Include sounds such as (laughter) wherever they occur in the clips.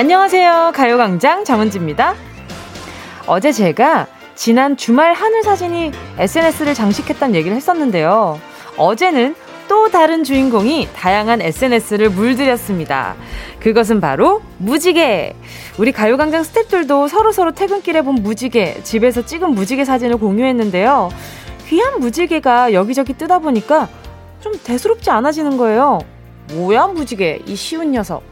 안녕하세요. 가요광장 정은지입니다. 어제 제가 지난 주말 하늘 사진이 SNS를 장식했다는 얘기를 했었는데요. 어제는 또 다른 주인공이 다양한 SNS를 물들였습니다. 그것은 바로 무지개. 우리 가요광장 스탭들도 서로서로 퇴근길에 본 무지개, 집에서 찍은 무지개 사진을 공유했는데요. 귀한 무지개가 여기저기 뜨다 보니까 좀 대수롭지 않아지는 거예요. 뭐야, 무지개, 이 쉬운 녀석.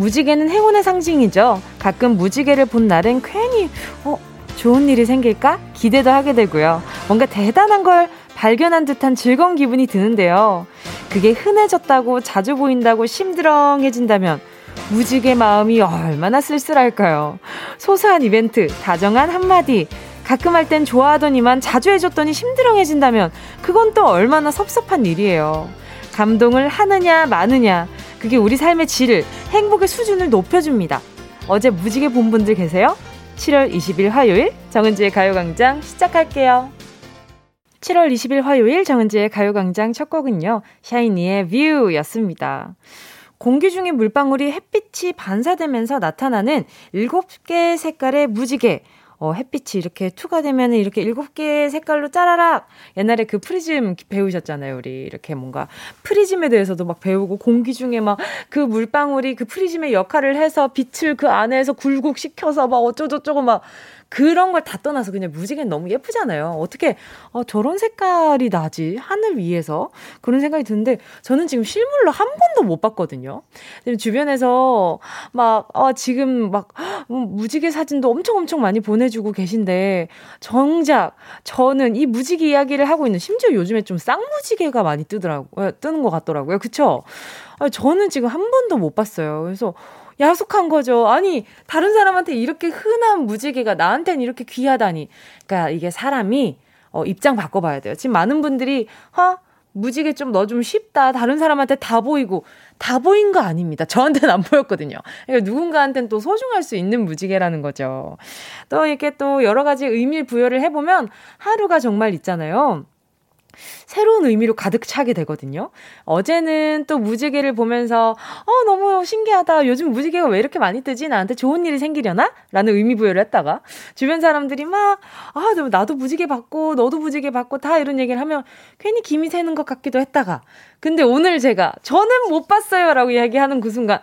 무지개는 행운의 상징이죠. 가끔 무지개를 본 날엔 괜히, 어, 좋은 일이 생길까? 기대도 하게 되고요. 뭔가 대단한 걸 발견한 듯한 즐거운 기분이 드는데요. 그게 흔해졌다고 자주 보인다고 심드렁해진다면 무지개 마음이 얼마나 쓸쓸할까요? 소소한 이벤트, 다정한 한마디, 가끔 할 땐 좋아하더니만 자주 해줬더니 심드렁해진다면 그건 또 얼마나 섭섭한 일이에요. 감동을 하느냐 마느냐 그게 우리 삶의 질을, 행복의 수준을 높여줍니다. 어제 무지개 본 분들 계세요? 7월 20일 화요일 정은지의 가요광장 시작할게요. 7월 20일 화요일 정은지의 가요광장 첫 곡은요. 샤이니의 View였습니다. 공기 중에 물방울이 햇빛이 반사되면서 나타나는 7개 색깔의 무지개. 어, 햇빛이 이렇게 투과 되면 이렇게 일곱 개의 색깔로 짜라락! 옛날에 그 프리즘 배우셨잖아요, 우리. 이렇게 뭔가 프리즘에 대해서도 막 배우고 공기 중에 막 그 물방울이 그 프리즘의 역할을 해서 빛을 그 안에서 굴곡시켜서 막 어쩌고저쩌고 막 그런 걸 다 떠나서 그냥 무지개는 너무 예쁘잖아요. 어떻게 어, 저런 색깔이 나지? 하늘 위에서 그런 생각이 드는데 저는 지금 실물로 한 번도 못 봤거든요. 주변에서 막 어, 지금 막 무지개 사진도 엄청 엄청 많이 보내주고 계신데 정작 저는 이 무지개 이야기를 하고 있는 심지어 요즘에 좀 쌍무지개가 많이 뜨더라고 요 뜨는 것 같더라고요. 그쵸? 저는 지금 한 번도 못 봤어요. 그래서 야속한 거죠. 아니, 다른 사람한테 이렇게 흔한 무지개가 나한테는 이렇게 귀하다니. 그러니까 이게 사람이 어, 입장 바꿔봐야 돼요. 지금 많은 분들이, 어? 무지개 좀 너 좀 쉽다. 다른 사람한테 다 보이고, 다 보인 거 아닙니다. 저한테는 안 보였거든요. 그러니까 누군가한테는 또 소중할 수 있는 무지개라는 거죠. 또 이렇게 또 여러 가지 의미 부여를 해보면 하루가 정말 있잖아요. 새로운 의미로 가득 차게 되거든요. 어제는 또 무지개를 보면서, 어, 너무 신기하다. 요즘 무지개가 왜 이렇게 많이 뜨지? 나한테 좋은 일이 생기려나? 라는 의미 부여를 했다가, 주변 사람들이 막, 아, 나도 무지개 받고, 너도 무지개 받고, 다 이런 얘기를 하면 괜히 김이 새는 것 같기도 했다가, 근데 오늘 제가, 저는 못 봤어요. 라고 이야기하는 그 순간,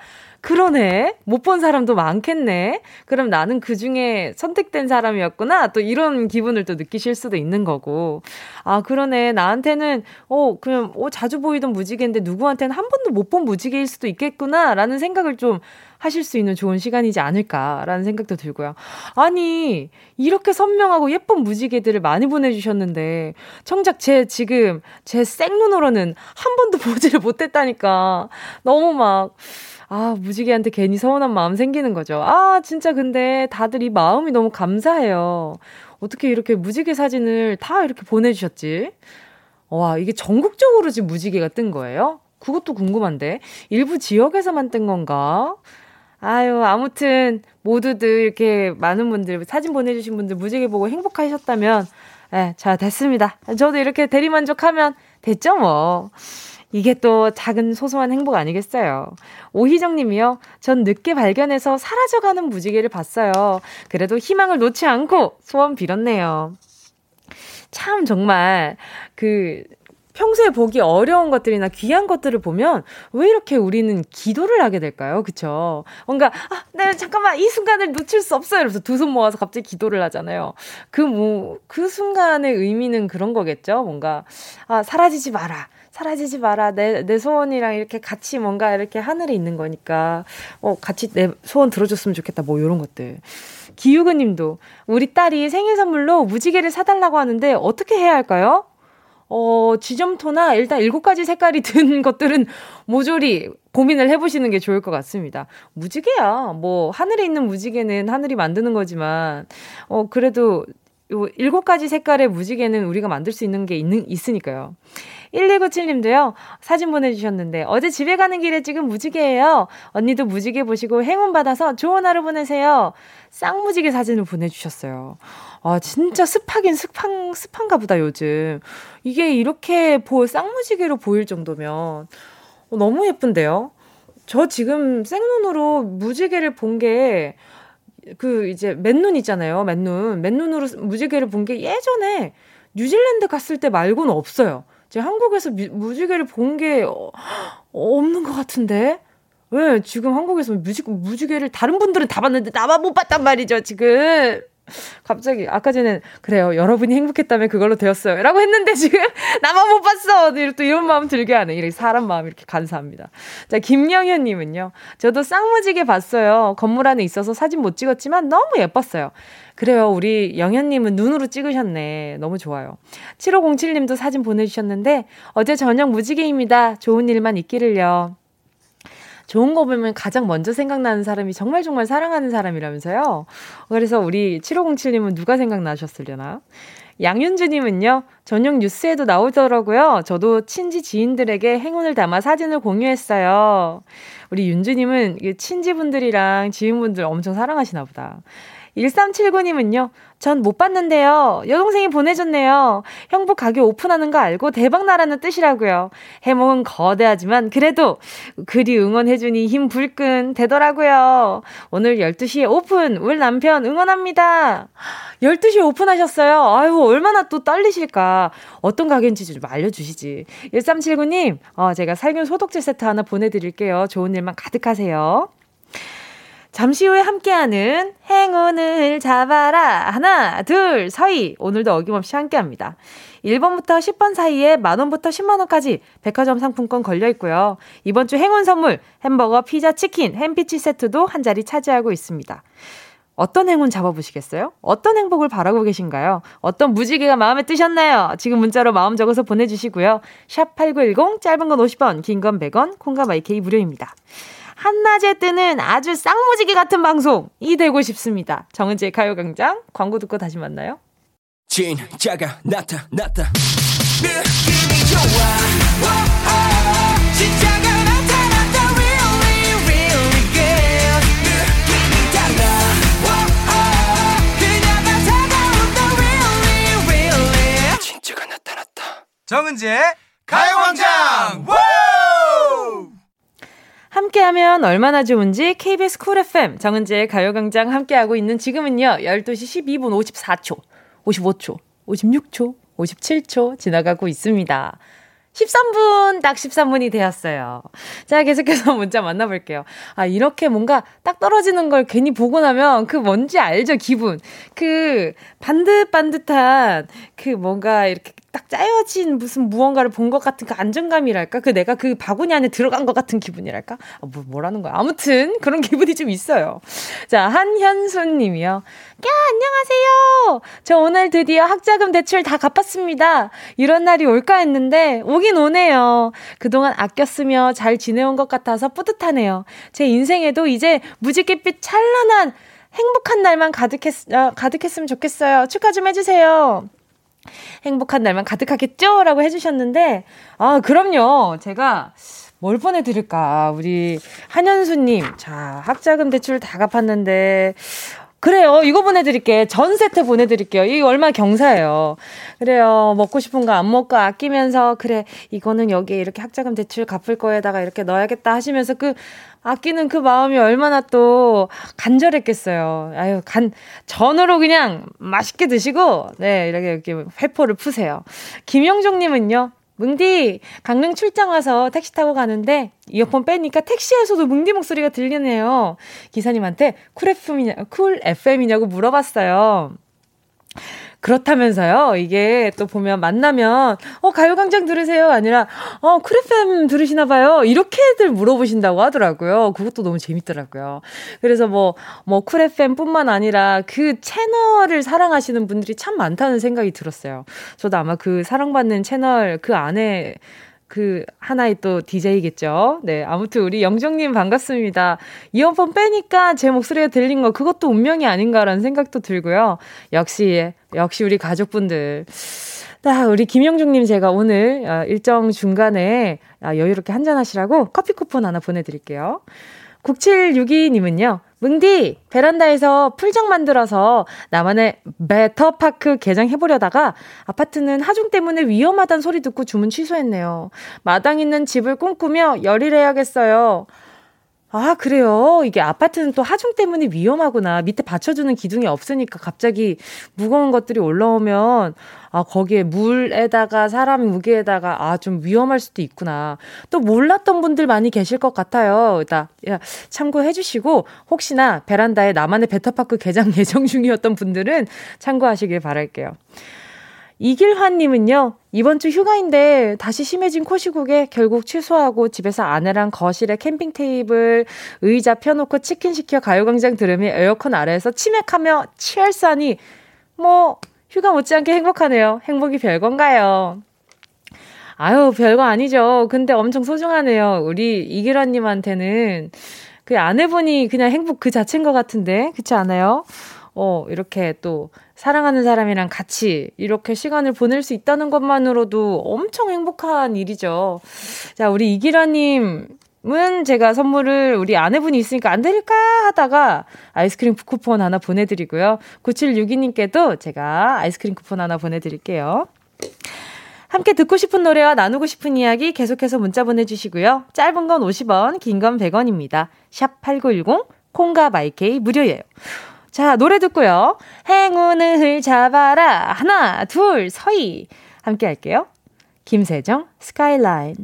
그러네. 못 본 사람도 많겠네. 그럼 나는 그 중에 선택된 사람이었구나. 또 이런 기분을 또 느끼실 수도 있는 거고. 아, 그러네. 나한테는, 어, 그냥, 어, 자주 보이던 무지개인데 누구한테는 한 번도 못 본 무지개일 수도 있겠구나. 라는 생각을 좀 하실 수 있는 좋은 시간이지 않을까라는 생각도 들고요. 아니, 이렇게 선명하고 예쁜 무지개들을 많이 보내주셨는데, 정작 제 지금, 제 생눈으로는 한 번도 (laughs) 보지를 못했다니까. 너무 막, 아, 무지개한테 괜히 서운한 마음 생기는 거죠. 아, 진짜 근데 다들 이 마음이 너무 감사해요. 어떻게 이렇게 무지개 사진을 다 이렇게 보내주셨지? 와, 이게 전국적으로 지금 무지개가 뜬 거예요? 그것도 궁금한데. 일부 지역에서만 뜬 건가? 아유, 아무튼, 모두들 이렇게 많은 분들, 사진 보내주신 분들 무지개 보고 행복하셨다면, 예, 자, 됐습니다. 저도 이렇게 대리만족하면 됐죠, 뭐. 이게 또 작은 소소한 행복 아니겠어요? 오희정 님이요. 전 늦게 발견해서 사라져가는 무지개를 봤어요. 그래도 희망을 놓지 않고 소원 빌었네요. 참 정말 그 평소에 보기 어려운 것들이나 귀한 것들을 보면 왜 이렇게 우리는 기도를 하게 될까요? 그쵸? 뭔가, 아, 네, 잠깐만, 이 순간을 놓칠 수 없어요. 이러면서 두 손 모아서 갑자기 기도를 하잖아요. 그 뭐, 그 순간의 의미는 그런 거겠죠? 뭔가, 아, 사라지지 마라. 사라지지 마라. 내, 내 소원이랑 이렇게 같이 뭔가 이렇게 하늘에 있는 거니까, 어, 같이 내 소원 들어줬으면 좋겠다. 뭐, 요런 것들. 기우근 님도, 우리 딸이 생일 선물로 무지개를 사달라고 하는데 어떻게 해야 할까요? 어, 지점토나 일단 일곱 가지 색깔이 (laughs) 든 것들은 모조리 고민을 해보시는 게 좋을 것 같습니다. 무지개야. 뭐, 하늘에 있는 무지개는 하늘이 만드는 거지만, 어, 그래도 요 일곱 가지 색깔의 무지개는 우리가 만들 수 있는 게 있는, 있으니까요. 1297님도요, 사진 보내주셨는데, 어제 집에 가는 길에 찍은 무지개예요. 언니도 무지개 보시고 행운 받아서 좋은 하루 보내세요. 쌍무지개 사진을 보내주셨어요. 아, 진짜 습하긴 습한, 습한가 보다, 요즘. 이게 이렇게 보, 쌍무지개로 보일 정도면 어, 너무 예쁜데요? 저 지금 생눈으로 무지개를 본 게, 그, 이제, 맨눈 있잖아요. 맨눈. 맨눈으로 무지개를 본 게 예전에 뉴질랜드 갔을 때 말고는 없어요. 제가 한국에서 무, 무지개를 본게 어, 없는 것 같은데? 왜 지금 한국에서 무지, 무지개를 다른 분들은 다 봤는데 나만 못 봤단 말이죠, 지금. 갑자기 아까 전에 그래요. 여러분이 행복했다면 그걸로 되었어요. 라고 했는데 지금 (laughs) 나만 못 봤어. 또 이런 마음 들게 하네 이렇게 사람 마음 이렇게 감사합니다. 자 김영현 님은요. 저도 쌍무지개 봤어요. 건물 안에 있어서 사진 못 찍었지만 너무 예뻤어요. 그래요. 우리 영현님은 눈으로 찍으셨네. 너무 좋아요. 7507님도 사진 보내주셨는데 어제 저녁 무지개입니다. 좋은 일만 있기를요 좋은 거 보면 가장 먼저 생각나는 사람이 정말 정말 사랑하는 사람이라면서요. 그래서 우리 7507님은 누가 생각나셨으려나? 양윤주님은요, 저녁 뉴스에도 나오더라고요. 저도 친지 지인들에게 행운을 담아 사진을 공유했어요. 우리 윤주님은 친지분들이랑 지인분들 엄청 사랑하시나 보다. 1379님은요, 전 못 봤는데요. 여동생이 보내줬네요. 형부 가게 오픈하는 거 알고 대박 나라는 뜻이라고요. 해몽은 거대하지만 그래도 그리 응원해주니 힘 불끈 되더라고요. 오늘 12시에 오픈, 울 남편 응원합니다. 12시에 오픈하셨어요. 아유, 얼마나 또 떨리실까. 어떤 가게인지 좀 알려주시지. 1379님, 어, 제가 살균 소독제 세트 하나 보내드릴게요. 좋은 일만 가득하세요. 잠시 후에 함께하는 행운을 잡아라. 하나, 둘, 서희. 오늘도 어김없이 함께합니다. 1번부터 10번 사이에 만원부터 10만원까지 백화점 상품권 걸려 있고요. 이번 주 행운 선물 햄버거, 피자, 치킨, 햄피치 세트도 한 자리 차지하고 있습니다. 어떤 행운 잡아보시겠어요? 어떤 행복을 바라고 계신가요? 어떤 무지개가 마음에 드셨나요? 지금 문자로 마음 적어서 보내주시고요. 샵 8910, 짧은 건 50원, 긴 건 100원, 콩과 마이케이 무료입니다. 한낮에 뜨는 아주 쌍무지개 같은 방송이 되고 싶습니다. 정은지의 가요광장 광고 듣고 다시 만나요. 진짜가 나타났다. 느낌이 좋아. 오, 오, 진짜가 나타났다. Really, really good. 느낌이 달라. 오, 오, 그녀가 다가온다. Really, really. 진짜가 나타났다. 정은지의 가요광장. 함께하면 얼마나 좋은지 KBS 쿨 FM 정은지의 가요광장 함께하고 있는 지금은요 12시 12분 54초, 55초, 56초, 57초 지나가고 있습니다. 13분, 딱 13분이 되었어요. 자, 계속해서 (laughs) 문자 만나볼게요. 아, 이렇게 뭔가 딱 떨어지는 걸 괜히 보고 나면 그 뭔지 알죠, 기분. 그 반듯반듯한 그 뭔가 이렇게 딱 짜여진 무슨 무언가를 본 것 같은 그 안정감이랄까? 그 내가 그 바구니 안에 들어간 것 같은 기분이랄까? 아, 뭐, 뭐라는 거야. 아무튼 그런 (laughs) 기분이 좀 있어요. 자, 한현순 님이요. 야, 안녕하세요. 저 오늘 드디어 학자금 대출 다 갚았습니다. 이런 날이 올까 했는데 오긴 오네요. 그동안 아꼈으며 잘 지내온 것 같아서 뿌듯하네요. 제 인생에도 이제 무지갯빛 찬란한 행복한 날만 가득했, 어, 가득했으면 좋겠어요. 축하 좀 해주세요. 행복한 날만 가득하겠죠? 라고 해주셨는데, 아, 그럼요. 제가 뭘 보내드릴까. 우리 한현수님. 자, 학자금 대출 다 갚았는데, 그래요. 이거 보내드릴게. 전 세트 보내드릴게요. 이게 얼마 경사예요. 그래요. 먹고 싶은 거 안 먹고 아끼면서, 그래. 이거는 여기에 이렇게 학자금 대출 갚을 거에다가 이렇게 넣어야겠다 하시면서 그 아끼는 그 마음이 얼마나 또 간절했겠어요. 아유, 간, 전으로 그냥 맛있게 드시고, 네, 이렇게, 이렇게 회포를 푸세요. 김영종님은요, 뭉디, 강릉 출장 와서 택시 타고 가는데, 이어폰 빼니까 택시에서도 뭉디 목소리가 들리네요. 기사님한테 Cool FM이냐, Cool FM이냐고 물어봤어요. 그렇다면서요. 이게 또 보면 만나면 어 가요광장 들으세요 아니라 어 쿨FM 들으시나 봐요. 이렇게들 물어보신다고 하더라고요. 그것도 너무 재밌더라고요. 그래서 뭐뭐 뭐 쿨FM뿐만 아니라 그 채널을 사랑하시는 분들이 참 많다는 생각이 들었어요. 저도 아마 그 사랑받는 채널 그 안에 그 하나의 또 DJ겠죠. 네, 아무튼 우리 영정님 반갑습니다. 이어폰 빼니까 제 목소리가 들린 거 그것도 운명이 아닌가라는 생각도 들고요. 역시 역시 우리 가족분들 자, 우리 김영중님 제가 오늘 어, 일정 중간에 아, 여유롭게 한잔하시라고 커피 쿠폰 하나 보내드릴게요. 9762님은요, 뭉디, 베란다에서 풀장 만들어서 나만의 베터파크 개장해보려다가 아파트는 하중 때문에 위험하다는 소리 듣고 주문 취소했네요. 마당 있는 집을 꿈꾸며 열일해야겠어요. 아, 그래요. 이게 아파트는 또 하중 때문에 위험하구나. 밑에 받쳐주는 기둥이 없으니까 갑자기 무거운 것들이 올라오면, 아, 거기에 물에다가 사람 무게에다가, 아, 좀 위험할 수도 있구나. 또 몰랐던 분들 많이 계실 것 같아요. 일단, 참고해 주시고, 혹시나 베란다에 나만의 베터파크 개장 (laughs) 예정 중이었던 분들은 참고하시길 바랄게요. 이길환님은요, 이번 주 휴가인데 다시 심해진 코시국에 결국 취소하고 집에서 아내랑 거실에 캠핑 테이블, 의자 펴놓고 치킨 시켜 가요광장 들으며 에어컨 아래에서 치맥하며 취할사니, 뭐, 휴가 못지않게 행복하네요. 행복이 별건가요? 아유, 별거 아니죠. 근데 엄청 소중하네요. 우리 이길환님한테는 그 아내분이 그냥 행복 그 자체인 것 같은데, 그렇지 않아요? 어, 이렇게 또 사랑하는 사람이랑 같이 이렇게 시간을 보낼 수 있다는 것만으로도 엄청 행복한 일이죠. 자, 우리 이기라님. 은 제가 선물을 우리 아내분이 있으니까 안 드릴까 하다가 아이스크림 쿠폰 하나 보내드리고요. 9762님께도 제가 아이스크림 쿠폰 하나 보내드릴게요. 함께 듣고 싶은 노래와 나누고 싶은 이야기 계속해서 문자 보내주시고요. 짧은 건 50원, 긴 건 100원입니다. 샵 8910, 콩과 마이케이 무료예요. 자, 노래 듣고요. 행운을 잡아라. 하나, 둘, 서희. 함께 할게요. 김세정, 스카이라인.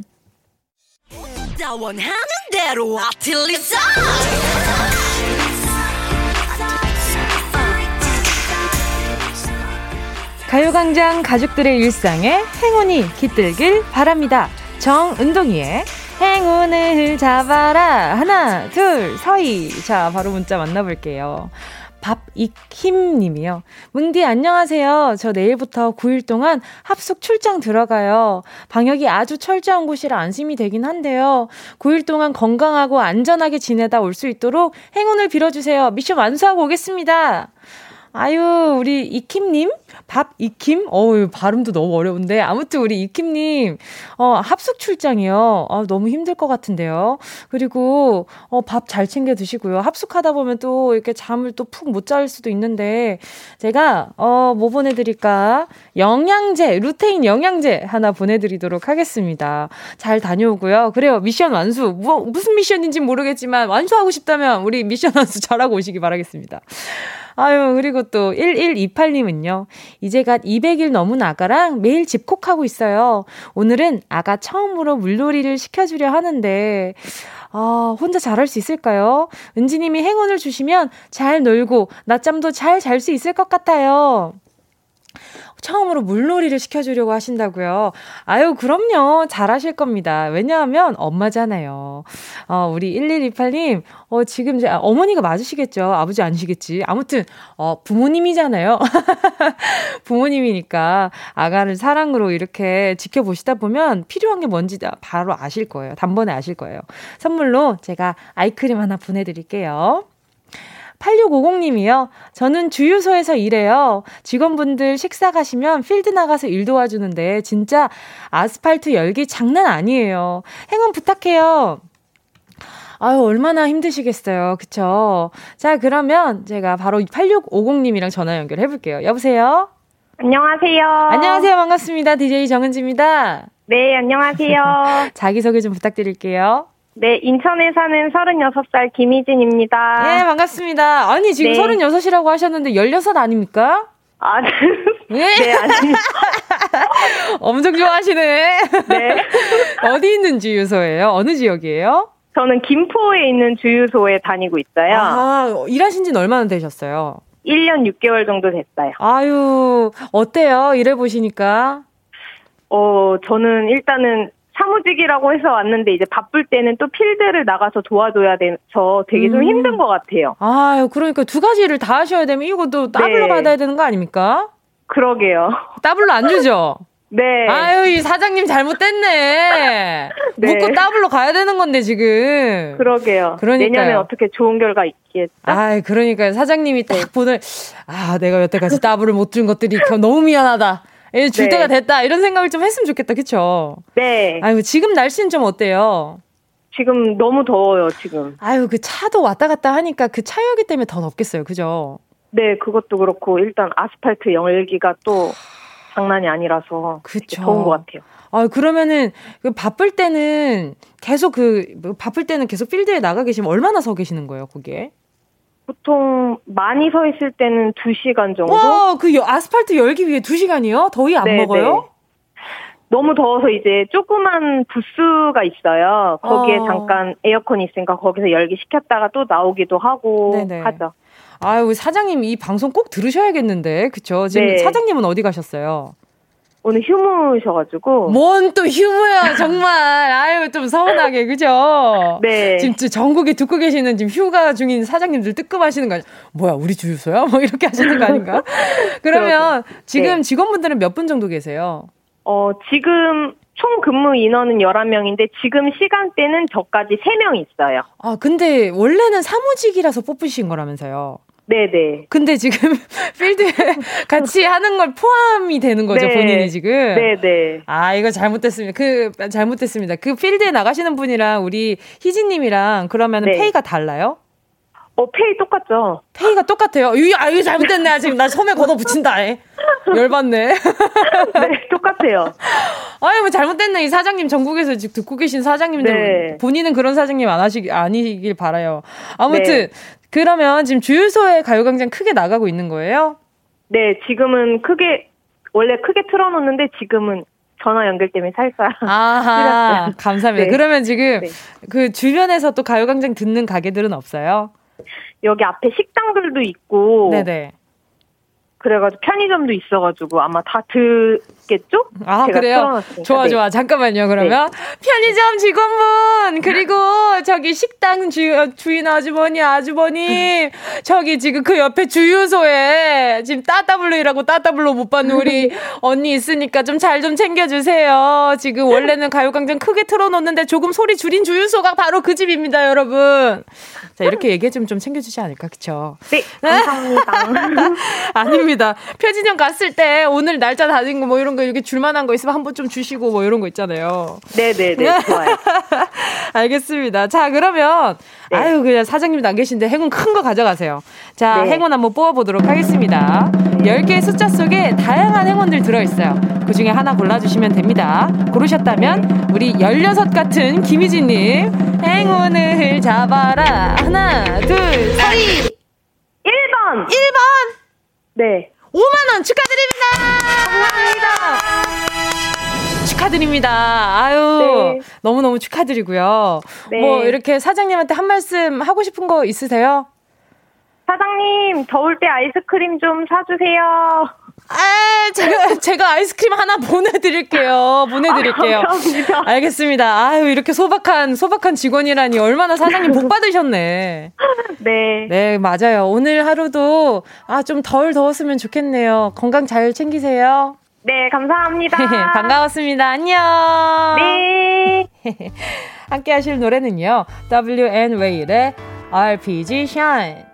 가요광장 가족들의 일상에 행운이 깃들길 바랍니다. 정은동이의 행운을 잡아라. 하나, 둘, 서희. 자, 바로 문자 만나볼게요. 밥익힘 님이요. 뭉디 안녕하세요. 저 내일부터 9일 동안 합숙 출장 들어가요. 방역이 아주 철저한 곳이라 안심이 되긴 한데요. 9일 동안 건강하고 안전하게 지내다 올 수 있도록 행운을 빌어주세요. 미션 완수하고 오겠습니다. 아유, 우리 이킴님? 밥 이킴? 어우, 발음도 너무 어려운데. 아무튼 우리 이킴님, 어, 합숙 출장이요. 어, 너무 힘들 것 같은데요. 그리고, 어, 밥 잘 챙겨 드시고요. 합숙하다 보면 또 이렇게 잠을 또 푹 못 잘 수도 있는데, 제가, 어, 뭐 보내드릴까? 영양제, 루테인 영양제 하나 보내드리도록 하겠습니다. 잘 다녀오고요. 그래요. 미션 완수. 뭐, 무슨 미션인지 모르겠지만, 완수하고 싶다면 우리 미션 완수 잘하고 오시기 바라겠습니다. 아유, 그리고 또 1128님은요. 이제 갓 200일 넘은 아가랑 매일 집콕하고 있어요. 오늘은 아가 처음으로 물놀이를 시켜주려 하는데, 아, 혼자 잘할 수 있을까요? 은지님이 행운을 주시면 잘 놀고 낮잠도 잘 잘 수 있을 것 같아요. 처음으로 물놀이를 시켜주려고 하신다고요. 아유, 그럼요. 잘하실 겁니다. 왜냐하면 엄마잖아요. 어, 우리 1128님, 어, 지금 제, 아, 어머니가 맞으시겠죠. 아버지 아니시겠지. 아무튼, 어, 부모님이잖아요. (laughs) 부모님이니까 아가를 사랑으로 이렇게 지켜보시다 보면 필요한 게 뭔지 바로 아실 거예요. 단번에 아실 거예요. 선물로 제가 아이크림 하나 보내드릴게요. 8650님이요. 저는 주유소에서 일해요. 직원분들 식사 가시면 필드 나가서 일 도와주는데 진짜 아스팔트 열기 장난 아니에요. 행운 부탁해요. 아유, 얼마나 힘드시겠어요. 그쵸? 자, 그러면 제가 바로 8650님이랑 전화 연결해 볼게요. 여보세요? 안녕하세요. 안녕하세요. 반갑습니다. DJ 정은지입니다. 네, 안녕하세요. (laughs) 자기소개 좀 부탁드릴게요. 네, 인천에 사는 36살 김희진입니다. 네, 반갑습니다. 아니, 지금 네. 36이라고 하셨는데 16 아닙니까? 아, 네. 네, 아니. (laughs) 엄청 좋아하시네. 네. (laughs) 어디 있는 주유소예요? 어느 지역이에요? 저는 김포에 있는 주유소에 다니고 있어요. 아, 일하신 지는 얼마나 되셨어요? 1년 6개월 정도 됐어요. 아유, 어때요? 일해보시니까? 어, 저는 일단은 사무직이라고 해서 왔는데 이제 바쁠 때는 또 필드를 나가서 도와줘야 돼서 되게 좀 음. 힘든 것 같아요. 아유, 그러니까 두 가지를 다 하셔야 되면 이것도 더블로 네. 받아야 되는 거 아닙니까? 그러게요. 더블로 안 주죠? (laughs) 네. 아유, 이 사장님 잘못됐네. (laughs) 네. 묻고 더블로 가야 되는 건데, 지금. 그러게요. 그러니까 내년에 어떻게 좋은 결과 있겠죠? 아 그러니까 사장님이 딱 네. 오늘, 아, 내가 여태까지 더블을 못 준 것들이 너무 미안하다. 예, 줄 네. 때가 됐다. 이런 생각을 좀 했으면 좋겠다. 그쵸? 네. 아유, 지금 날씨는 좀 어때요? 지금 너무 더워요, 지금. 아유, 그 차도 왔다 갔다 하니까 그 차열기 때문에 더 덥겠어요. 그죠? 네, 그것도 그렇고, 일단 아스팔트 열기가 또 장난이 아니라서. 그쵸. 더운 것 같아요. 아, 그러면은, 그 바쁠 때는 계속 그, 뭐 바쁠 때는 계속 필드에 나가 계시면 얼마나 서 계시는 거예요, 거기에? 보통 많이 서 있을 때는 2시간 정도? 와, 그 아스팔트 열기 위해 2시간이요? 더위 안 네, 먹어요? 네. 너무 더워서 이제 조그만 부스가 있어요. 거기에 어. 잠깐 에어컨이 있으니까 거기서 열기 식혔다가 또 나오기도 하고 네네. 하죠. 아유, 사장님 이 방송 꼭 들으셔야겠는데. 그쵸? 지금 네. 사장님은 어디 가셨어요? 오늘 휴무셔가지고. 뭔 또 휴무야, 정말. 아유, 좀 서운하게, 그죠? 네. 지금 전국에 듣고 계시는 지금 휴가 중인 사장님들 뜨끔하시는 거 아니야? 뭐야, 우리 주유소야? 뭐 이렇게 하시는 거 아닌가? (laughs) 그러면 지금 네. 직원분들은 몇 분 정도 계세요? 어, 지금 총 근무 인원은 11명인데 지금 시간대는 저까지 3명 있어요. 아, 근데 원래는 사무직이라서 뽑으신 거라면서요? 네네. 근데 지금 (laughs) 필드에 같이 하는 걸 포함이 되는 거죠, 네. 본인이 지금? 네네. 아, 이거 잘못됐습니다. 그, 잘못됐습니다. 그 필드에 나가시는 분이랑 우리 희진님이랑 그러면 네. 페이가 달라요? 어, 페이 똑같죠. 페이가 똑같아요. 이, 아, 이거 잘못됐네. 지금 나 소매 걷어 붙인다. 에. 열받네. (laughs) 네, 똑같아요. 아유, 뭐 잘못됐네. 이 사장님 전국에서 지금 듣고 계신 사장님들. 네. 본인은 그런 사장님 안 하시, 아니길 바라요. 아무튼, 네. 그러면 지금 주유소에 가요광장 크게 나가고 있는 거예요? 네, 지금은 크게, 원래 크게 틀어놓는데 지금은 전화 연결 때문에 살살. (laughs) 아하, 감사합니다. 네. 그러면 지금 네. 그 주변에서 또 가요광장 듣는 가게들은 없어요? 여기 앞에 식당들도 있고. 네네. 그래가지고 편의점도 있어가지고 아마 다 듣겠죠? 아 그래요? 좋아 네. 좋아 잠깐만요 그러면 네. 편의점 직원분 그리고 저기 식당 주, 주인 아주머니 아주버님 (laughs) 저기 지금 그 옆에 주유소에 지금 따따블로 일하고 따따블로 못 받는 우리 (laughs) 언니 있으니까 좀 잘좀 좀 챙겨주세요 지금 원래는 가요광장 크게 틀어놓는데 조금 소리 줄인 주유소가 바로 그 집입니다 여러분 자 이렇게 얘기해 좀 챙겨주지 않을까 그쵸? 네 감사합니다 (laughs) 아닙니다. 표진형 갔을 때 오늘 날짜 다진 거 뭐 이런 거 이렇게 줄만한 거 있으면 한 번 좀 주시고 뭐 이런 거 있잖아요. 네네네. (laughs) 좋아요. 알겠습니다. 자, 그러면 네. 아유, 그냥 사장님도 안 계신데 행운 큰 거 가져가세요. 자, 네. 행운 한번 뽑아보도록 하겠습니다. 네. 10개의 숫자 속에 다양한 행운들 들어있어요. 그 중에 하나 골라주시면 됩니다. 고르셨다면 우리 16 같은 김희진님 행운을 잡아라. 하나, 둘, 셋. 1번! 1번! 네. 5만원 축하드립니다! 감사합니다! 축하드립니다. 아유, 네. 너무너무 축하드리고요. 네. 뭐, 이렇게 사장님한테 한 말씀 하고 싶은 거 있으세요? 사장님, 더울 때 아이스크림 좀 사주세요. 아, 제가, 제가 아이스크림 하나 보내드릴게요. 보내드릴게요. 아, 알겠습니다. 아유, 이렇게 소박한, 소박한 직원이라니 얼마나 사장님 복 받으셨네. (laughs) 네. 네, 맞아요. 오늘 하루도, 아, 좀 덜 더웠으면 좋겠네요. 건강 잘 챙기세요. 네, 감사합니다. (laughs) 반가웠습니다. 안녕. 네. (laughs) 함께 하실 노래는요. WN 웨일의 RPG Shine.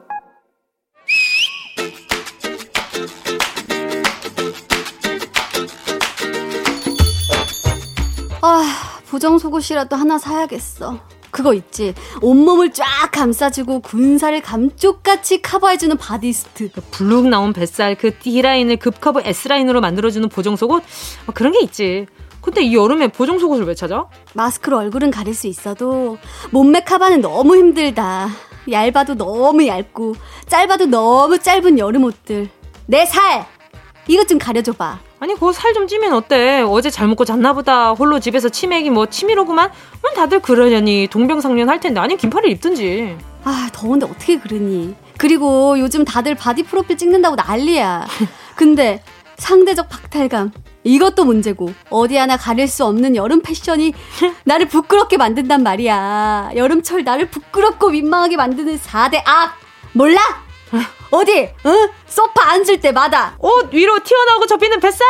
아, 보정 속옷이라도 하나 사야겠어. 그거 있지. 온몸을 쫙 감싸주고 군살을 감쪽같이 커버해주는 바디수트. 그 불룩 나온 뱃살 그 D라인을 급커버 S라인으로 만들어주는 보정 속옷? 뭐 그런 게 있지. 근데 이 여름에 보정 속옷을 왜 찾아? 마스크로 얼굴은 가릴 수 있어도 몸매 커버는 너무 힘들다. 얇아도 너무 얇고 짧아도 너무 짧은 여름 옷들. 내 살! 이것 좀 가려줘봐. 아니 그거 살 좀 찌면 어때? 어제 잘 먹고 잤나 보다. 홀로 집에서 치맥이 뭐 치미로구만. 왜 다들 그러냐니. 동병상련 할 텐데 아니면 긴팔을 입든지. 아 더운데 어떻게 그러니. 그리고 요즘 다들 바디 프로필 찍는다고 난리야. (laughs) 근데 상대적 박탈감 이것도 문제고 어디 하나 가릴 수 없는 여름 패션이 (laughs) 나를 부끄럽게 만든단 말이야. 여름철 나를 부끄럽고 민망하게 만드는 4대 악 몰라? (laughs) 어디? 응? 소파 앉을 때마다 옷 위로 튀어나오고 접히는 뱃살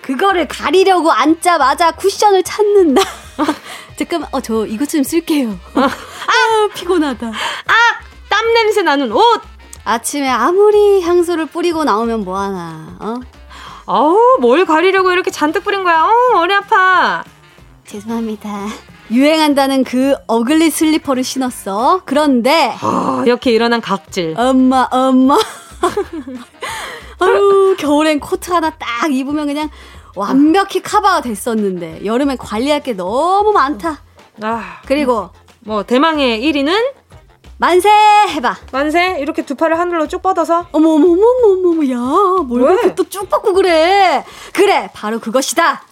그거를 가리려고 앉자마자 쿠션을 찾는다. (laughs) 잠깐만, 어, 저 이것 좀 쓸게요. 아, 피곤하다. 아, 땀 냄새 나는 옷! 아침에 아무리 향수를 뿌리고 나오면 뭐하나, 어? 어우, 뭘 가리려고 이렇게 잔뜩 뿌린 거야? 어, 머리 아파. 죄송합니다. 유행한다는 그 어글리 슬리퍼를 신었어. 그런데 어, 이렇게 일어난 각질. 엄마, 엄마. (laughs) 아유, 겨울엔 코트 하나 딱 입으면 그냥 완벽히 커버가 됐었는데 여름엔 관리할 게 너무 많다. 아, 그리고 뭐 대망의 1위는 만세 해봐. 만세 이렇게 두 팔을 하늘로 쭉 뻗어서 어머 어머 어머 어머 어머 야 뭘 그렇게 또 쭉 뻗고 그래. 그래 바로 그것이다.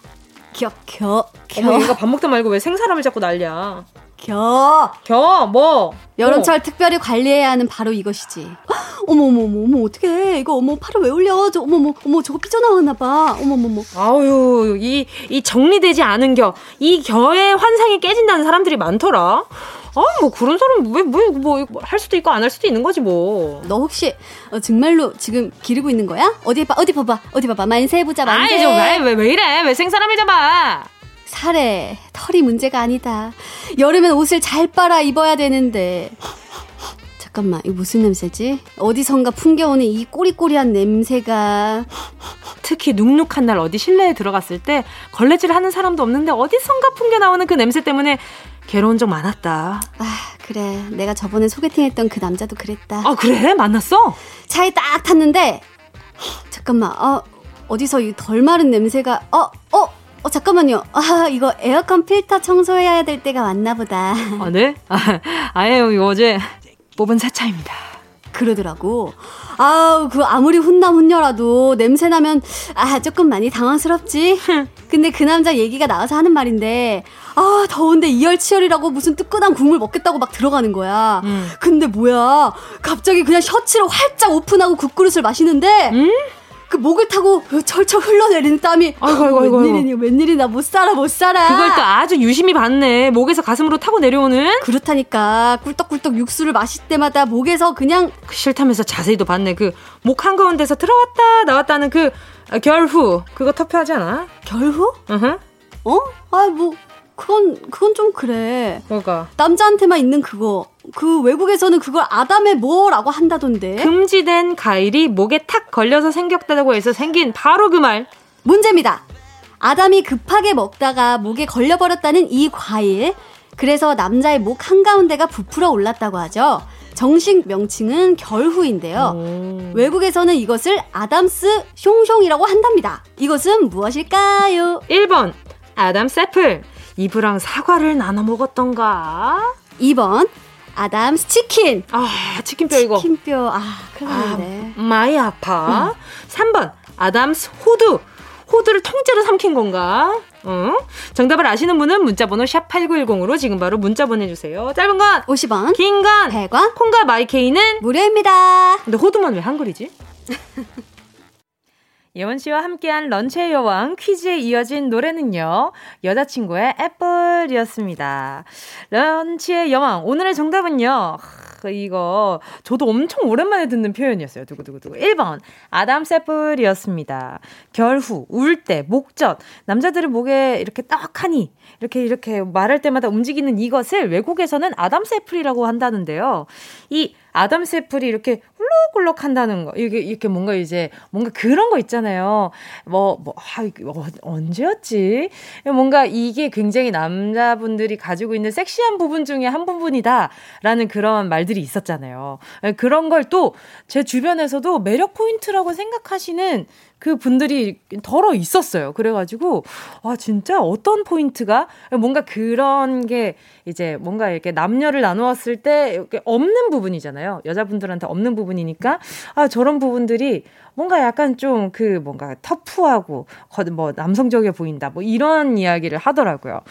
겨, 겨, 겨. 어머, 얘가 밥 먹다 말고 왜 생사람을 자꾸 난리야. 겨. 겨, 뭐? 여름철 뭐. 특별히 관리해야 하는 바로 이것이지. (gasps) 어머, 어머, 어머, 어머, 어떡해. 이거, 어머, 팔을 왜 올려? 저, 어머, 어머, 어머, 저거 삐져나왔나봐. 어머, 어머, 어머. 아유, 이, 이 정리되지 않은 겨. 이 겨의 환상이 깨진다는 사람들이 많더라. 아, 뭐 그런 사람 왜, 왜, 뭐, 할 수도 있고 안 할 수도 있는 거지 뭐. 너 혹시 어, 정말로 지금 기르고 있는 거야? 어디 봐, 어디 봐봐, 어디 봐봐. 만세 보자, 만세. 아이, 좀, 왜, 왜 이래? 왜 생사람을 잡아? 살에 털이 문제가 아니다. 여름엔 옷을 잘 빨아 입어야 되는데. 잠깐만, 이거 무슨 냄새지? 어디선가 풍겨오는 이 꼬리꼬리한 냄새가. 특히 눅눅한 날 어디 실내에 들어갔을 때 걸레질 하는 사람도 없는데 어디선가 풍겨 나오는 그 냄새 때문에 괴로운 적 많았다. 아, 그래. 내가 저번에 소개팅했던 그 남자도 그랬다. 아, 그래? 만났어? 차에 딱 탔는데, (gasps) 잠깐만, 어, 어디서 이 덜 마른 냄새가, 어, 어, 어, 잠깐만요. 아, 이거 에어컨 필터 청소해야 될 때가 왔나 보다. 아, 네? 아, 아예 어제 뽑은 새 차입니다. 그러더라고. 아우, 그 아무리 훈남 훈녀라도 냄새 나면, 아, 조금 많이 당황스럽지? 근데 그 남자 얘기가 나와서 하는 말인데, 아, 더운데 이열치열이라고 무슨 뜨끈한 국물 먹겠다고 막 들어가는 거야. 음. 근데 뭐야. 갑자기 그냥 셔츠를 활짝 오픈하고 국그릇을 마시는데, 음? 그 목을 타고 철철 흘러내리는 땀이 아이고 아이고 아이고 웬일이니 웬일이나 못 살아 못 살아 그걸 또 아주 유심히 봤네 목에서 가슴으로 타고 내려오는 그렇다니까 꿀떡꿀떡 육수를 마실 때마다 목에서 그냥 그 싫다면서 자세히도 봤네 그 목 한가운데서 들어왔다 나왔다는 그 결후 그거 터프하지 않아? 결후? 으흠. 어? 아뭐 그건 그건 좀 그래. 뭐가? 남자한테만 있는 그거. 그 외국에서는 그걸 아담의 뭐라고 한다던데. 금지된 가일이 목에 탁 걸려서 생겼다고 해서 생긴 바로 그 말. 문제입니다. 아담이 급하게 먹다가 목에 걸려버렸다는 이 과일. 그래서 남자의 목 한가운데가 부풀어 올랐다고 하죠. 정식 명칭은 결후인데요. 오. 외국에서는 이것을 Adam's 숑숑이라고 한답니다. 이것은 무엇일까요? 1번 Adam's apple 이브랑 사과를 나눠 먹었던가? 2번 Adam's 치킨. 아, 치킨뼈 이거. 치킨뼈. 아, 큰일 났네. 아, 많이 아파. 응. 3번 Adam's 호두. 호두를 통째로 삼킨 건가? 어? 정답을 아시는 분은 문자번호 샵8910으로 지금 바로 문자 보내주세요. 짧은 건 50원, 긴 건 100원, 콩과 마이케이는 무료입니다. 근데 호두만 왜 한글이지? (laughs) 예원 씨와 함께한 런치의 여왕 퀴즈에 이어진 노래는요. 여자친구의 애플이었습니다. 런치의 여왕 오늘의 정답은요. 이거 저도 엄청 오랜만에 듣는 표현이었어요. 두구두구두구. 1번 아담 세플이었습니다. 결후, 울 때, 목젖. 남자들의 목에 이렇게 떡하니 이렇게 이렇게 말할 때마다 움직이는 이것을 외국에서는 아담 세플이라고 한다는데요. 이 아담 세플이 이렇게 훌럭훌럭 한다는 거. 이게 이렇게 뭔가 이제 뭔가 그런 거 있잖아요. 뭐, 뭐, 아, 어, 언제였지? 뭔가 이게 굉장히 남자분들이 가지고 있는 섹시한 부분 중에 한 부분이다 라는 그런 말들이 있었잖아요. 그런 걸 또 제 주변에서도 매력 포인트라고 생각하시는 그 분들이 더러 있었어요. 그래가지고, 아, 진짜 어떤 포인트가, 뭔가 그런 게 이제 뭔가 이렇게 남녀를 나누었을 때 이렇게 없는 부분이잖아요. 여자분들한테 없는 부분이 부분이니까 아 저런 부분들이 뭔가 약간 좀 그 뭔가 터프하고 뭐 남성적이어 보인다 뭐 이런 이야기를 하더라고요.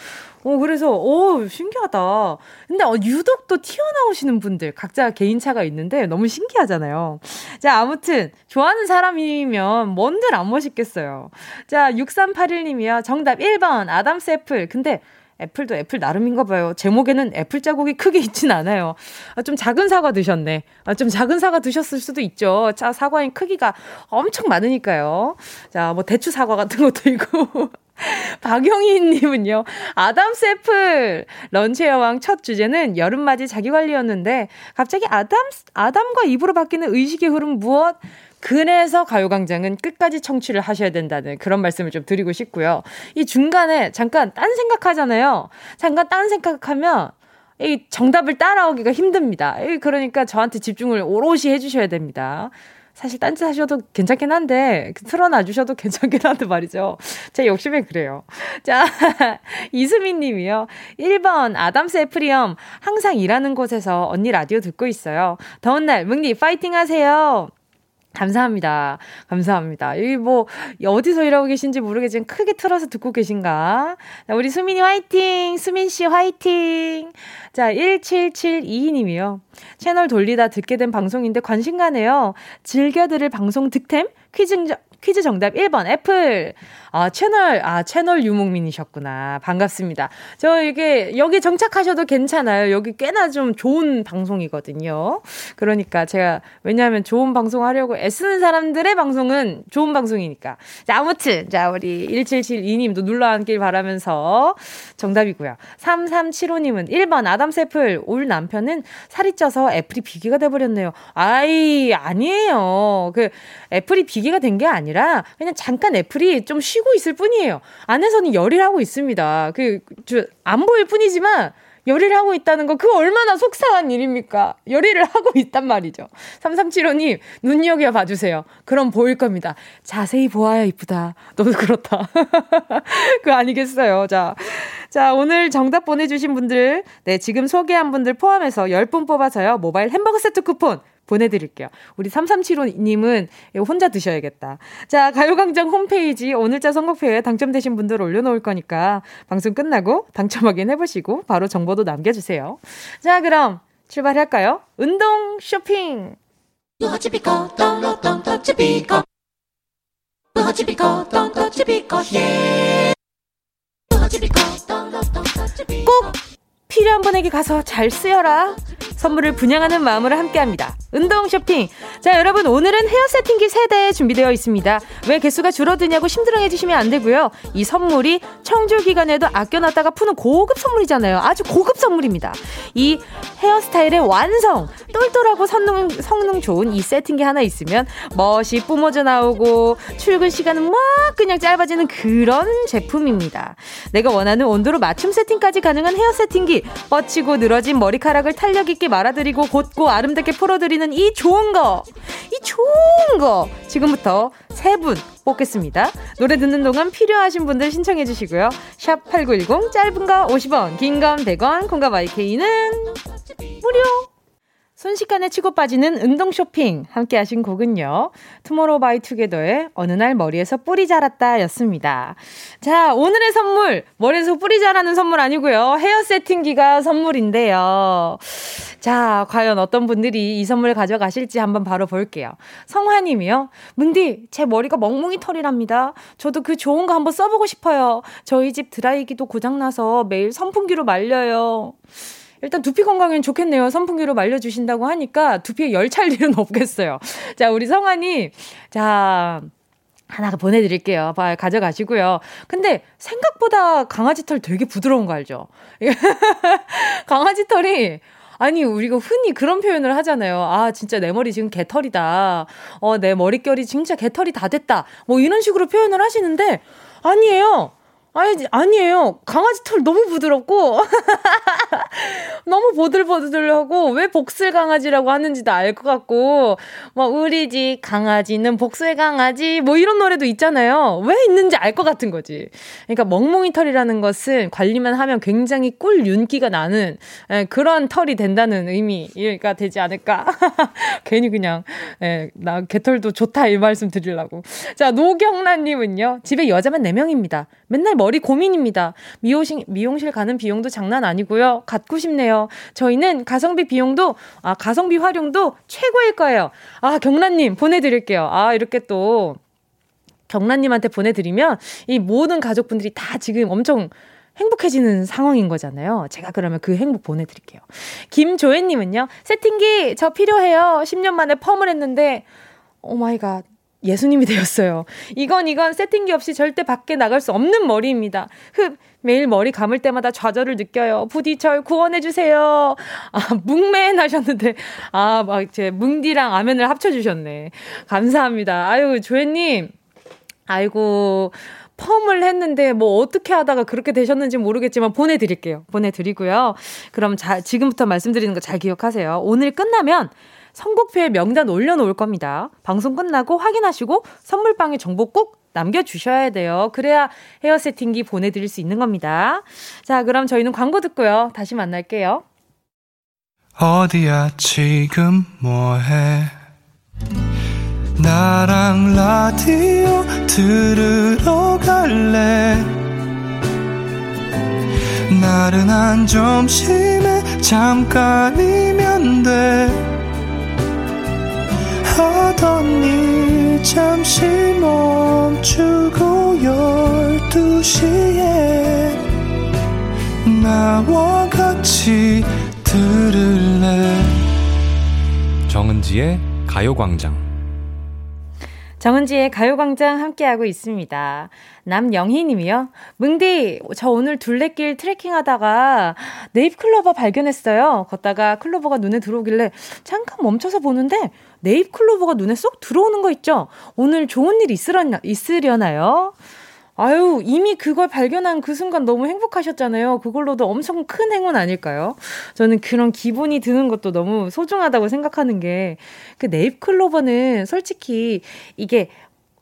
어 그래서 오 신기하다. 근데 어, 유독 또 튀어나오시는 분들 각자 개인차가 있는데 너무 신기하잖아요. 자 아무튼 좋아하는 사람이면 뭔들 안 멋있겠어요. 자 6381님이요. 정답 1번 Adam's apple. 근데 apple도 apple 나름인가 봐요. 제목에는 애플 자국이 크게 있진 않아요. 아, 좀 작은 사과 드셨네. 아, 좀 작은 사과 드셨을 수도 있죠. 자, 사과의 크기가 엄청 많으니까요. 자, 뭐 대추 사과 같은 것도 있고. (laughs) 박영희님은요, 아담스 애플! 런치 여왕 첫 주제는 여름맞이 자기관리였는데, 갑자기 아담, 아담과 입으로 바뀌는 의식의 흐름 무엇? 그래서 가요광장은 끝까지 청취를 하셔야 된다는 그런 말씀을 좀 드리고 싶고요. 이 중간에 잠깐 딴 생각하잖아요. 잠깐 딴 생각하면 이 정답을 따라오기가 힘듭니다. 그러니까 저한테 집중을 오롯이 해주셔야 됩니다. 사실 딴짓 하셔도 괜찮긴 한데 틀어놔 주셔도 (laughs) 괜찮긴 한데 말이죠. 제 욕심에 그래요. 자, (laughs) 이수민 님이요. 1번 아담스 애프리엄 항상 일하는 곳에서 언니 라디오 듣고 있어요. 더운 날 뭉니 파이팅 하세요. 감사합니다. 감사합니다. 여기 뭐, 어디서 일하고 계신지 모르겠지만 크게 틀어서 듣고 계신가? 자, 우리 수민이 화이팅! 수민씨 화이팅! 자, 1772님이요. 채널 돌리다 듣게 된 방송인데 관심 가네요. 즐겨 들을 방송 득템? 퀴즈, 퀴즈 정답 1번 애플. 아, 채널, 아, 채널 유목민이셨구나. 반갑습니다. 저 이게, 여기 정착하셔도 괜찮아요. 여기 꽤나 좀 좋은 방송이거든요. 그러니까 제가, 왜냐하면 좋은 방송 하려고 애쓰는 사람들의 방송은 좋은 방송이니까. 자, 아무튼, 자, 우리 1772님도 눌러 앉길 바라면서 정답이고요. 3375님은 1번 Adam's apple. 울 남편은 살이 쪄서 애플이 비계가 돼버렸네요. 아이, 아니에요. 그, 애플이 비계가 된 게 아니라, 그냥 잠깐 애플이 좀 쉬, 쉬고 있을 뿐이에요. 안에서는 열일 하고 있습니다. 그, 저, 안 보일 뿐이지만, 열일을 하고 있다는 거, 그 얼마나 속상한 일입니까? 열일을 하고 있단 말이죠. 3375님, 눈여겨 봐주세요. 그럼 보일 겁니다. 자세히 보아야 이쁘다. 너도 그렇다. (laughs) 그거 아니겠어요. 자. 자, 오늘 정답 보내주신 분들, 네, 지금 소개한 분들 포함해서 10분 뽑아서요, 모바일 햄버거 세트 쿠폰 보내드릴게요. 우리 3375님은 혼자 드셔야겠다. 자, 가요광장 홈페이지 오늘자 선곡표에 당첨되신 분들 올려놓을 거니까 방송 끝나고 당첨 확인해보시고 바로 정보도 남겨주세요. 자, 그럼 출발할까요? 운동 쇼핑! touch. 필요한 분에게 가서 잘 쓰여라. 선물을 분양하는 마음으로 함께합니다. 운동 쇼핑. 자, 여러분 오늘은 헤어 세팅기 세대 준비되어 있습니다. 왜 개수가 줄어드냐고 심드렁해 주시면 안 되고요. 이 선물이 청주 기간에도 아껴놨다가 푸는 고급 선물이잖아요. 아주 고급 선물입니다. 이 헤어스타일의 완성, 똘똘하고 성능, 성능 좋은 이 세팅기 하나 있으면 멋이 뿜어져 나오고 출근 시간은 막 그냥 짧아지는 그런 제품입니다. 내가 원하는 온도로 맞춤 세팅까지 가능한 헤어 세팅기, 뻗치고 늘어진 머리카락을 탄력 있게 말아드리고 곧고 아름답게 풀어드리는 이 좋은 거, 이 좋은 거 지금부터 세 분 뽑겠습니다. 노래 듣는 동안 필요하신 분들 신청해 주시고요. 샵 8910 짧은 거 50원, 긴 건 100원, 콩과 마이케이는 무료. 순식간에 치고 빠지는 운동 쇼핑 함께 하신 곡은요. 투모로우 바이 투게더의 어느 날 머리에서 뿔이 자랐다 였습니다. 자, 오늘의 선물. 머리에서 뿔이 자라는 선물 아니고요. 헤어 세팅기가 선물인데요. 자, 과연 어떤 분들이 이 선물 가져가실지 한번 바로 볼게요. 성화 님이요. 문디, 제 머리가 멍멍이 털이랍니다. 저도 그 좋은 거 한번 써보고 싶어요. 저희 집 드라이기도 고장나서 매일 선풍기로 말려요. 일단 두피 건강엔 좋겠네요. 선풍기로 말려주신다고 하니까 두피에 열 찰 일은 없겠어요. 자, 우리 성환이, 자, 하나 보내드릴게요. 봐, 가져가시고요. 근데 생각보다 강아지 털 되게 부드러운 거 알죠? (laughs) 강아지 털이 아니, 우리가 흔히 그런 표현을 하잖아요. 아, 진짜 내 머리 지금 개털이다. 어, 내 머릿결이 진짜 개털이 다 됐다. 뭐 이런 식으로 표현을 하시는데, 아니에요. 아니, 아니에요. 강아지 털 너무 부드럽고, (laughs) 너무 보들보들하고, 왜 복슬 강아지라고 하는지도 알 것 같고, 뭐, 우리 집 강아지는 복슬 강아지, 뭐 이런 노래도 있잖아요. 왜 있는지 알 것 같은 거지. 그러니까 멍멍이 털이라는 것은 관리만 하면 굉장히 꿀 윤기가 나는 예, 그런 털이 된다는 의미가 되지 않을까. (laughs) 괜히 그냥, 예, 나 개털도 좋다 이 말씀 드리려고. 자, 노경란님은요, 집에 여자만 4명입니다. 맨날 머리 고민입니다. 미용실, 미용실 가는 비용도 장난 아니고요. 갖고 싶네요. 저희는 가성비 비용도, 아, 가성비 활용도 최고일 거예요. 아, 경란님 보내드릴게요. 아, 이렇게 또, 경란님한테 보내드리면 이 모든 가족분들이 다 지금 엄청 행복해지는 상황인 거잖아요. 제가 그러면 그 행복 보내드릴게요. 김조혜님은요, 세팅기 저 필요해요. 10년 만에 펌을 했는데, oh my god. 예수님이 되었어요. 이건 이건 세팅기 없이 절대 밖에 나갈 수 없는 머리입니다. 흡 매일 머리 감을 때마다 좌절을 느껴요. 부디 절 구원해 주세요. 아, 뭉맨 하셨는데, 아, 막, 제 뭉디랑 아멘을 합쳐 주셨네. 감사합니다. 아유, 조혜님. 아이고, 펌을 했는데 뭐 어떻게 하다가 그렇게 되셨는지 모르겠지만 보내드릴게요. 보내드리고요. 그럼 자, 지금부터 말씀드리는 거 잘 기억하세요. 오늘 끝나면 선곡표에 명단 올려놓을 겁니다. 방송 끝나고 확인하시고 선물방에 정보 꼭 남겨주셔야 돼요. 그래야 헤어 세팅기 보내드릴 수 있는 겁니다. 자, 그럼 저희는 광고 듣고요. 다시 만날게요. 어디야, 지금 뭐해? 나랑 라디오 들으러 갈래? 나른한 점심에 잠깐이면 돼. 하던 일 잠시 멈추고 열두 시에 나와 같이 들을래 정은지의 가요광장 정은지의 가요광장 함께하고 있습니다. 남영희 님이요. 뭉디, 저 오늘 둘레길 트레킹 하다가 네잎 클로버 발견했어요. 걷다가 클로버가 눈에 들어오길래 잠깐 멈춰서 보는데 네잎 클로버가 눈에 쏙 들어오는 거 있죠? 오늘 좋은 일 있으려나, 있으려나요? 아유, 이미 그걸 발견한 그 순간 너무 행복하셨잖아요. 그걸로도 엄청 큰 행운 아닐까요? 저는 그런 기분이 드는 것도 너무 소중하다고 생각하는 게, 그 네잎클로버는 솔직히 이게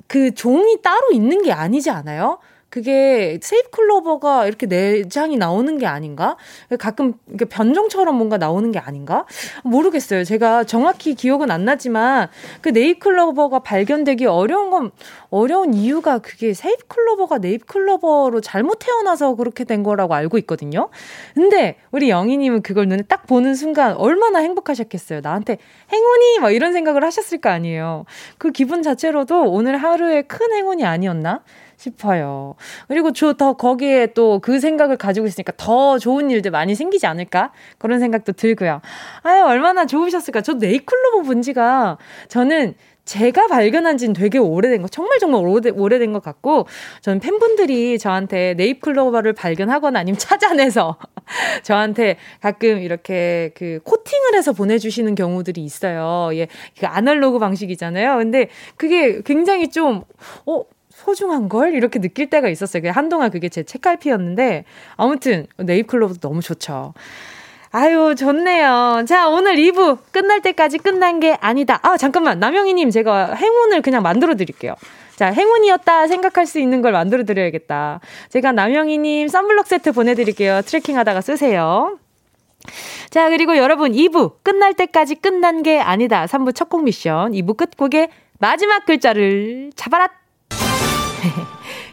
그 종이 따로 있는 게 아니지 않아요? 그게 세이프 클로버가 이렇게 내장이 나오는 게 아닌가? 가끔 변종처럼 뭔가 나오는 게 아닌가? 모르겠어요. 제가 정확히 기억은 안 나지만 그 네잎클로버가 발견되기 어려운 건 어려운 이유가 그게 세잎클로버가 네잎클로버로 잘못 태어나서 그렇게 된 거라고 알고 있거든요. 근데 우리 영희님은 그걸 눈에 딱 보는 순간 얼마나 행복하셨겠어요. 나한테 행운이 막 이런 생각을 하셨을 거 아니에요. 그 기분 자체로도 오늘 하루에 큰 행운이 아니었나? 싶어요. 그리고 저 더 거기에 또 그 생각을 가지고 있으니까 더 좋은 일들 많이 생기지 않을까? 그런 생각도 들고요. 아유, 얼마나 좋으셨을까? 저 네이클로버 본 지가 저는 제가 발견한 지는 되게 오래된 거, 정말 정말 오래, 오래된 것 같고, 저는 팬분들이 저한테 네잎 클로버를 발견하거나 아니면 (laughs) 찾아내서 저한테 가끔 이렇게 그 코팅을 해서 보내주시는 경우들이 있어요. 예, 그 아날로그 방식이잖아요. 근데 그게 굉장히 좀, 어, 소중한 걸 이렇게 느낄 때가 있었어요. 한동안 그게 제 책갈피였는데 아무튼 네잎클로버도 너무 좋죠. 아유, 좋네요. 자, 오늘 2부 끝날 때까지 끝난 게 아니다. 아, 잠깐만. 남영희님, 제가 행운을 그냥 만들어 드릴게요. 자, 행운이었다 생각할 수 있는 걸 만들어 드려야겠다. 제가 남영희님 썬블럭 세트 보내드릴게요. 트래킹 하다가 쓰세요. 자, 그리고 여러분, 2부 끝날 때까지 끝난 게 아니다. 3부 첫 곡 미션. 2부 끝곡의 마지막 글자를 잡아라!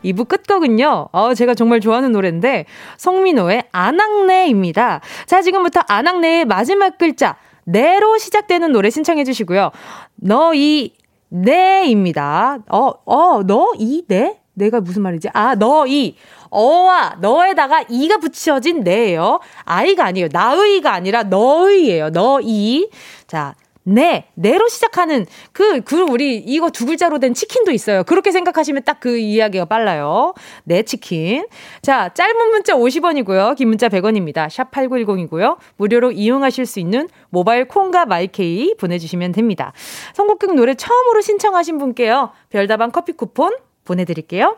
2부 끝곡은요, 어, 제가 정말 좋아하는 노래인데, 성민호의 안악내입니다. 자, 지금부터 안악내의 마지막 글자, 내로 시작되는 노래 신청해 주시고요. 너이, 네입니다. 어, 어, 너, 이, 네? 내가 무슨 말이지? 아, 너, 이. 어와 너에다가 이가 붙여진 네예요. 아이가 아니에요. 나의가 아니라 너의예요. 너이. 자, 네, 네로 시작하는 그, 그, 우리 이거 두 글자로 된 치킨도 있어요. 그렇게 생각하시면 딱 그 이야기가 빨라요. 네, 치킨. 자, 짧은 문자 50원이고요. 긴 문자 100원입니다. 샵 8910이고요. 무료로 이용하실 수 있는 모바일 콩과 마이케이 보내주시면 됩니다. 선곡극 노래 처음으로 신청하신 분께요. 별다방 커피 쿠폰 보내드릴게요.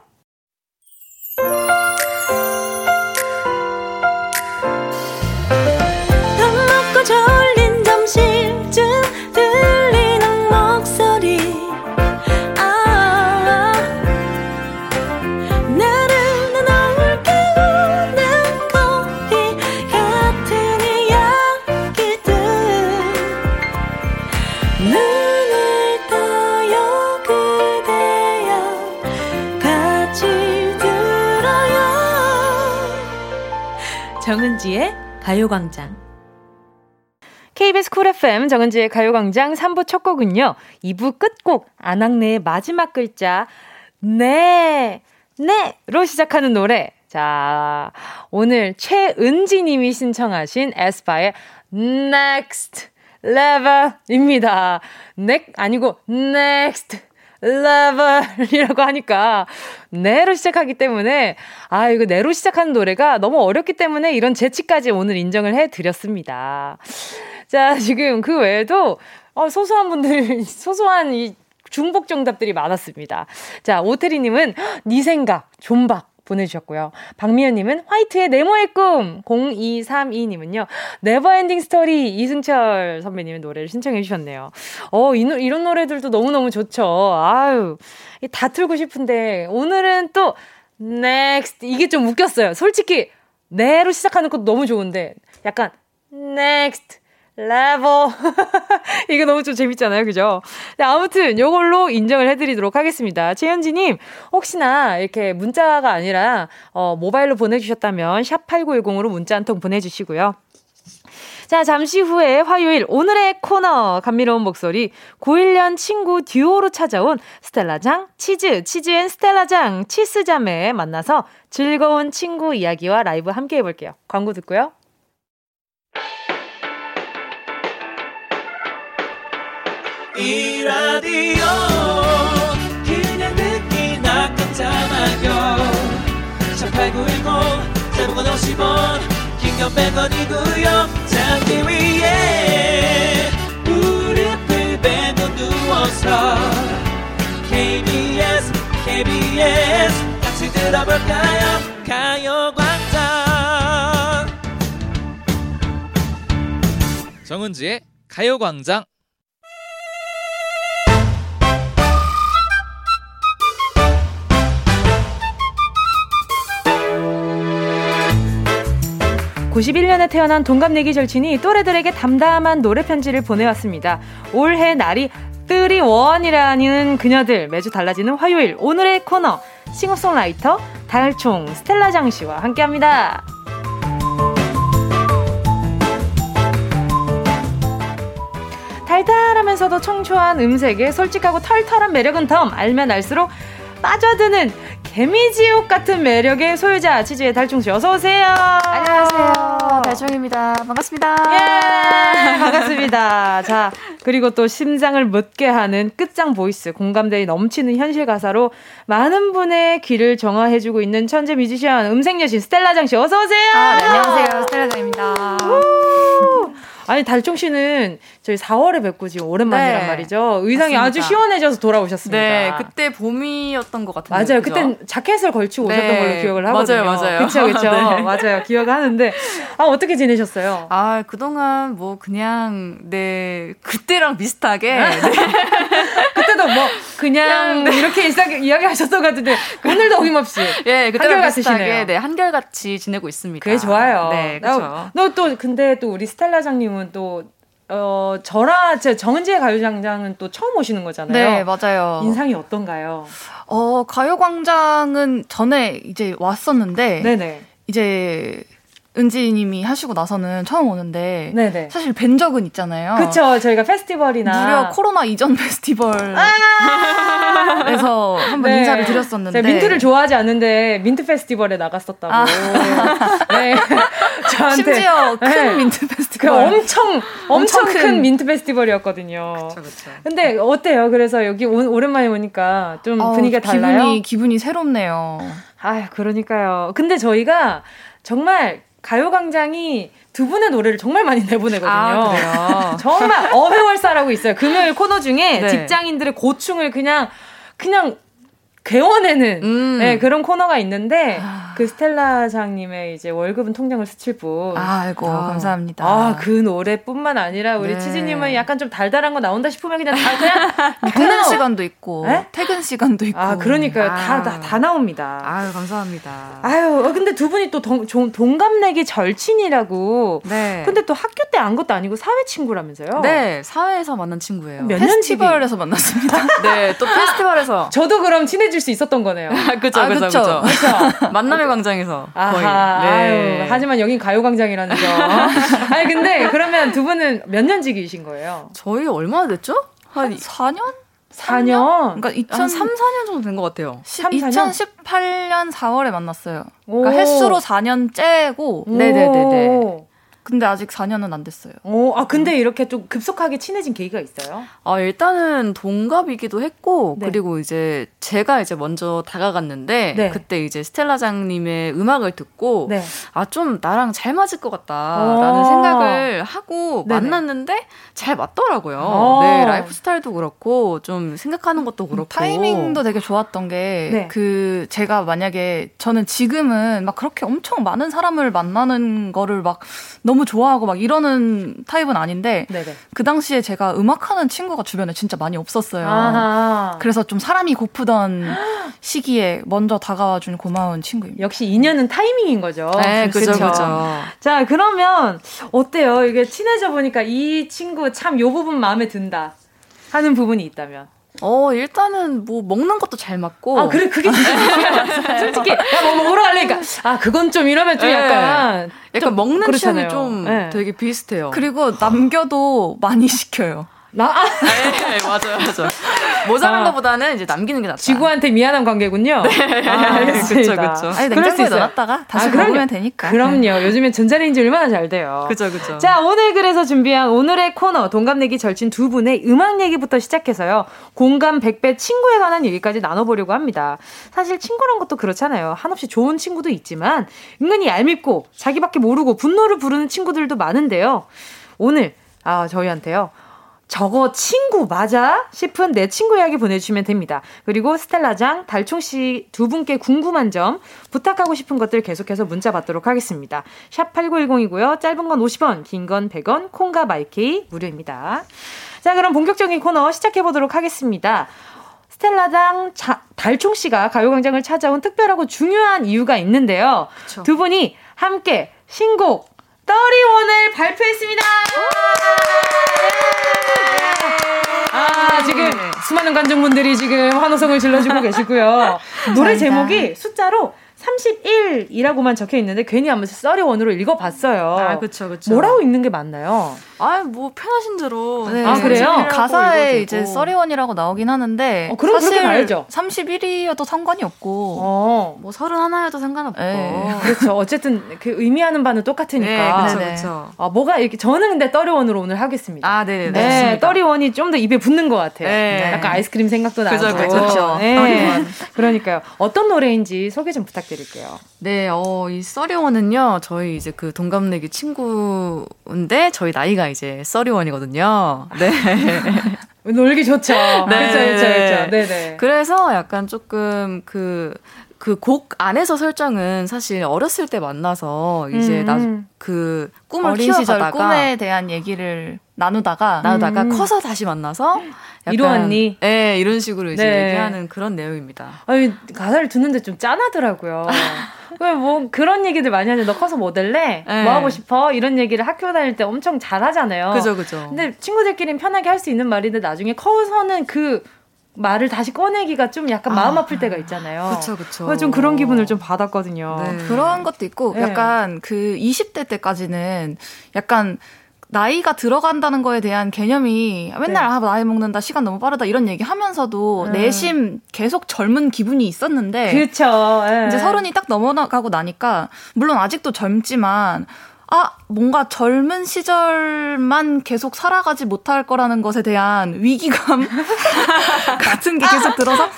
정은지의 가요광장. KBS 쿨 FM 정은지의 가요광장 3부 첫 곡은요. 2부 끝곡 안악내의 마지막 글자 네, 네로 시작하는 노래. 자, 오늘 최은지 님이 신청하신 에스파의 Next Level입니다. 넥 아니고 Next Level이라고 하니까 네로 시작하기 때문에 아 이거 네로 시작하는 노래가 너무 어렵기 때문에 이런 재치까지 오늘 인정을 해드렸습니다. 자 지금 그 외에도 어, 소소한 분들 (laughs) 소소한 이 중복 정답들이 많았습니다. 자 오태리님은 네 생각 존박 보내주셨고요. 박미연님은 화이트의 네모의 꿈 0232님은요. Never Ending Story 이승철 선배님의 노래를 신청해 주셨네요. 어, 이, 이런 노래들도 너무너무 좋죠. 아유, 다 틀고 싶은데 오늘은 또 next 이게 좀 웃겼어요. 솔직히 네로 시작하는 것도 너무 좋은데 약간 next 레버. (laughs) 이거 너무 좀 재밌잖아요. 그죠? 네, 아무튼 요걸로 인정을 해드리도록 하겠습니다. 최현지님, 혹시나 이렇게 문자가 아니라, 어, 모바일로 보내주셨다면, 샵8910으로 문자 한 통 보내주시고요. 자, 잠시 후에 화요일 오늘의 코너 감미로운 목소리 9일년 친구 듀오로 찾아온 스텔라장 치즈 치즈앤 스텔라장 치스자매 만나서 즐거운 친구 이야기와 라이브 함께 해볼게요. 광고 듣고요. 이 라디오 그냥 듣기나 깜짝마요. 18910 대목원 50원 긴건 100원이고요. 잠기 위에 무릎을 베고 누워서 KBS KBS 같이 들어볼까요? 가요광장. 정은지의 가요광장 91년에 태어난 동갑내기 절친이 또래들에게 담담한 노래 편지를 보내왔습니다. 올해 날이 뜨리 원이라는 그녀들 매주 달라지는 화요일 오늘의 코너 싱어송라이터 달총 스텔라 장 씨와 함께합니다. 달달하면서도 청초한 음색에 솔직하고 털털한 매력은 덤 알면 알수록 빠져드는 개미지옥 같은 매력의 소유자 치즈의 달총씨 어서 오세요. 안녕하세요. 달총입니다. 반갑습니다. 예, 반갑습니다. 자, 그리고 또 심장을 멎게 하는 끝장 voice, 공감대에 넘치는 현실 가사로 많은 분의 귀를 정화해주고 있는 천재 뮤지션 음색 여신 스텔라장 씨 어서 오세요. 아, 네, 안녕하세요. 스텔라장입니다. 아니 달총 씨는 저희 4월에 뵙고 지금 오랜만이란 네. 말이죠. 의상이 맞습니다. 아주 시원해져서 돌아오셨습니다. 네, 그때 봄이었던 것 같은데. 맞아요. 그때 자켓을 걸치고 네. 오셨던 걸로 기억을 하거든요. 맞아요, 맞아요. 그렇죠, 그렇죠. 네. 맞아요. 기억하는데 아 어떻게 지내셨어요? 아 그동안 뭐 그냥 네 그때랑 비슷하게 네. (laughs) 그때도 뭐 그냥 네. 이렇게 일상 이야기하셨던 것 같은데 오늘도 어김없이 예, 그때랑 비슷하게 네 한결같이 지내고 있습니다. 그게 좋아요. 네, 그렇죠. 너 또 근데 또 우리 스텔라장님 님은 또 어, 저라, 제 정은지의 가요광장은 또 처음 오시는 거잖아요. 네, 맞아요. 인상이 어떤가요? 어, 가요광장은 전에 이제 왔었는데, 네네. 이제 은지님이 하시고 나서는 처음 오는데 네네. 사실 뵌 적은 있잖아요. 그쵸. 저희가 페스티벌이나 무려 코로나 이전 페스티벌에서 아~ 한번 네. 인사를 드렸었는데 민트를 좋아하지 않는데 민트 페스티벌에 나갔었다고. 아~ 네. (laughs) 저한테 심지어 큰 네. 민트 페스티벌. 그 엄청 엄청, 큰, 큰, 민트 페스티벌이었거든요. 그쵸, 그쵸. 근데 어때요? 그래서 여기 오, 오랜만에 오니까 좀 어, 분위기가 달라요? 기분이 기분이 새롭네요. 아, 그러니까요. 근데 저희가 정말 가요광장이 두 분의 노래를 정말 많이 내보내거든요. 아, (laughs) 정말 어회월사라고 있어요. 금요일 코너 중에 네. 직장인들의 고충을 그냥 그냥 개원에는 음. 네, 그런 코너가 있는데 아. 그 스텔라장님의 이제 월급은 통장을 스칠 뿐. 아이고 아, 감사합니다. 아그 노래뿐만 아니라 우리 네. 치즈님은 약간 좀 달달한 거 나온다 싶으면 그냥 다 그냥 (laughs) 퇴근 시간도 있고 네? 퇴근 시간도 있고. 아 그러니까요 다다 다, 다 나옵니다. 아유 감사합니다. 아유 어, 근데 두 분이 또 동, 동갑내기 절친이라고. 네. 근데 또 학교 때 안 것도 아니고 사회 친구라면서요? 네 사회에서 만난 친구예요. 몇 페스티벌에서 만났습니다. (laughs) 네또 페스티벌에서. 저도 그럼 친해질 수 있었던 거네요. 그죠, 그죠, 그죠. 만나면 가요광장에서 거의. 아하, 네. 아유, 하지만 여긴 가요광장이라는 점. (laughs) 아니 근데 그러면 두 분은 몇 년지기이신 거예요? 저희 얼마나 됐죠? 한 4년? 4년? 그러니까 2003, 4년 정도 된 것 같아요. 3, 2018년 4월에 만났어요. 그러니까 횟수로 4년 째고. 네네네네. 근데 아직 4년은 안 됐어요. 오, 아 근데 이렇게 좀 급속하게 친해진 계기가 있어요? 아 일단은 동갑이기도 했고 네. 그리고 이제 제가 이제 먼저 다가갔는데 네. 그때 이제 스텔라장님의 음악을 듣고 네. 아좀 나랑 잘 맞을 것 같다라는 어. 생각을 하고 네네. 만났는데 잘 맞더라고요. 어. 네 라이프 스타일도 그렇고 좀 생각하는 것도 그렇고 타이밍도 되게 좋았던 게그 네. 제가 만약에 저는 지금은 막 그렇게 엄청 많은 사람을 만나는 거를 막 너무 너무 좋아하고 막 이러는 타입은 아닌데 네네. 그 당시에 제가 음악하는 친구가 주변에 진짜 많이 없었어요. 아하. 그래서 좀 사람이 고프던 (gasps) 시기에 먼저 다가와 준 고마운 친구입니다. 역시 인연은 타이밍인 거죠. 네, 그죠, 그죠. 자, 그러면 어때요? 이게 친해져 보니까 이 친구 참 요 부분 마음에 든다 하는 부분이 있다면? 어, 일단은 뭐 먹는 것도 잘 맞고. 아, 그래, 그게 진짜 (laughs) 솔직히, 야, 뭐 먹으러 갈래니까. 아, 그건 좀 이러면 좀 네. 약간. 약간 좀 먹는 취향이 좀 네. 되게 비슷해요. 그리고 남겨도 많이 시켜요. 나? 아. 네, 맞아요, 맞아요. 모자란 아, 것보다는 이제 남기는 게 낫다. 지구한테 미안한 관계군요. 네, 아, (laughs) 알겠습니다. 그쵸, 그쵸. 아니, 냉장고에 넣어놨다가 다시 아, 먹으면 되니까. 그럼요. 요즘엔 전자레인지 얼마나 잘 돼요. 그죠, 그죠. 자, 오늘 그래서 준비한 오늘의 코너 동갑내기 절친 두 분의 음악 얘기부터 시작해서요. 공감 100배 친구에 관한 얘기까지 나눠보려고 합니다. 사실 친구란 것도 그렇잖아요. 한없이 좋은 친구도 있지만 은근히 얄밉고 자기밖에 모르고 분노를 부르는 친구들도 많은데요. 오늘 아, 저희한테요. 저거 친구 맞아? 싶은 내 친구 이야기 보내주시면 됩니다. 그리고 스텔라장, 달총씨 두 분께 궁금한 점, 부탁하고 싶은 것들 계속해서 문자 받도록 하겠습니다. 샵 8910이고요. 짧은 건 50원, 긴 건 100원, 콩과 마이케이 무료입니다. 자, 그럼 본격적인 코너 시작해보도록 하겠습니다. 스텔라장 자, 달총씨가 가요광장을 찾아온 특별하고 중요한 이유가 있는데요. 그쵸. 두 분이 함께 신곡 떠리원을 발표했습니다. 아, 지금 수많은 관중분들이 지금 환호성을 질러주고 계시고요. 노래 제목이 숫자로 31이라고만 적혀 있는데 괜히 한번 썰이원으로 읽어봤어요. 아, 그쵸, 그쵸. 뭐라고 읽는 게 맞나요? 아, 뭐 편하신 대로. 네. 아, 그래요? 가사에 이제 썰이원이라고 나오긴 하는데 어, 그럼 사실 봐야죠. 31이어도 상관이 없고 어. 뭐 31이어도 상관없고. 네. (laughs) 그렇죠. 어쨌든 그 의미하는 바는 똑같으니까. 네, 그렇죠. 그렇죠. 아, 뭐가 이렇게 저는 근데 떠리원으로 오늘 하겠습니다. 아, 네네. 네, 네 떠리원이 좀 더 입에 붙는 것 같아요. 네. 약간 아이스크림 생각도 나고. 그죠, 그죠. 네. (laughs) 그러니까요. 어떤 노래인지 소개 좀 부탁드릴게요. 네, 어, 이 써리원은요, 저희 이제 그 동갑내기 친구인데, 저희 나이가 이제 써리원이거든요. 네. 놀기 좋죠. 네. 그렇죠, 그렇죠, 그렇죠. 네네. 그래서 약간 조금 그, 그 곡 안에서 설정은 사실 어렸을 때 만나서 이제 음. 나그 꿈을 어린 키워가다가 꿈에 대한 얘기를 나누다가 나누다가 음. 커서 다시 만나서 이러았니? 네, 이런 식으로 이제 네. 얘기하는 그런 내용입니다. 아니 가사를 듣는데 좀 짠하더라고요. (laughs) 왜뭐 그런 얘기들 많이 하는데 너 커서 뭐 될래? 네. 뭐 하고 싶어? 이런 얘기를 학교 다닐 때 엄청 잘 하잖아요. 그죠, 그죠. 근데 친구들끼리는 편하게 할 수 있는 말인데 나중에 커서는 그 말을 다시 꺼내기가 좀 약간 마음 아, 아플 때가 있잖아요. 그쵸, 그쵸. 좀 그런 기분을 좀 받았거든요. 네. 그런 것도 있고, 네. 약간 그 20대 때까지는 약간 나이가 들어간다는 거에 대한 개념이 맨날 네. 아 나이 먹는다 시간 너무 빠르다 이런 얘기 하면서도 음. 내심 계속 젊은 기분이 있었는데 그렇죠 이제 서른이 딱 넘어가고 나니까 물론 아직도 젊지만 아, 뭔가 젊은 시절만 계속 살아가지 못할 거라는 것에 대한 위기감 (laughs) 같은 게 계속 들어서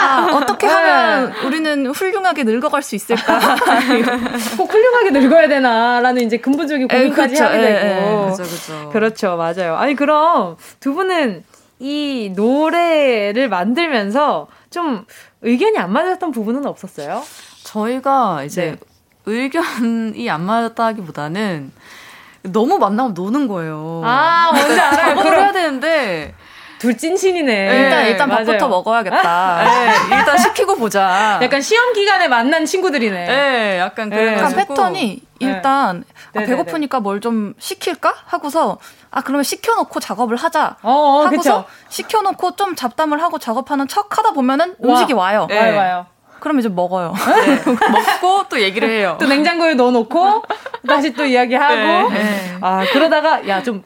아, 어떻게 하면 네. 우리는 훌륭하게 늙어갈 수 있을까? (laughs) 꼭 훌륭하게 늙어야 되나라는 이제 근본적인 고민까지 에이, 하게 되고. 에이, 그렇죠, 그렇죠. 그렇죠, 맞아요. 아니 그럼 두 분은 이 노래를 만들면서 좀 의견이 안 맞았던 부분은 없었어요? 저희가 이제 네. 의견이 안 맞았다기보다는 너무 만나면 노는 거예요. 아, 뭔지 알아요. 그걸 해야 되는데 둘 찐친이네. 네, 일단 일단 맞아요. 밥부터 먹어야겠다. (laughs) 네, 일단 시키고 보자. 약간 시험 기간에 만난 친구들이네. 네, 약간 그 약간 패턴이 일단 네. 아, 배고프니까 뭘 좀 시킬까 하고서 아 그러면 시켜놓고 작업을 하자 어, 어, 하고서 그쵸. 시켜놓고 좀 잡담을 하고 작업하는 척하다 보면은 음식이 와요. 네. 와요 와요. 그럼 이제 먹어요. (laughs) 네. 먹고 또 얘기를 해요. 또 냉장고에 넣어놓고 다시 또 이야기하고. 네. 네. 아 그러다가 야 좀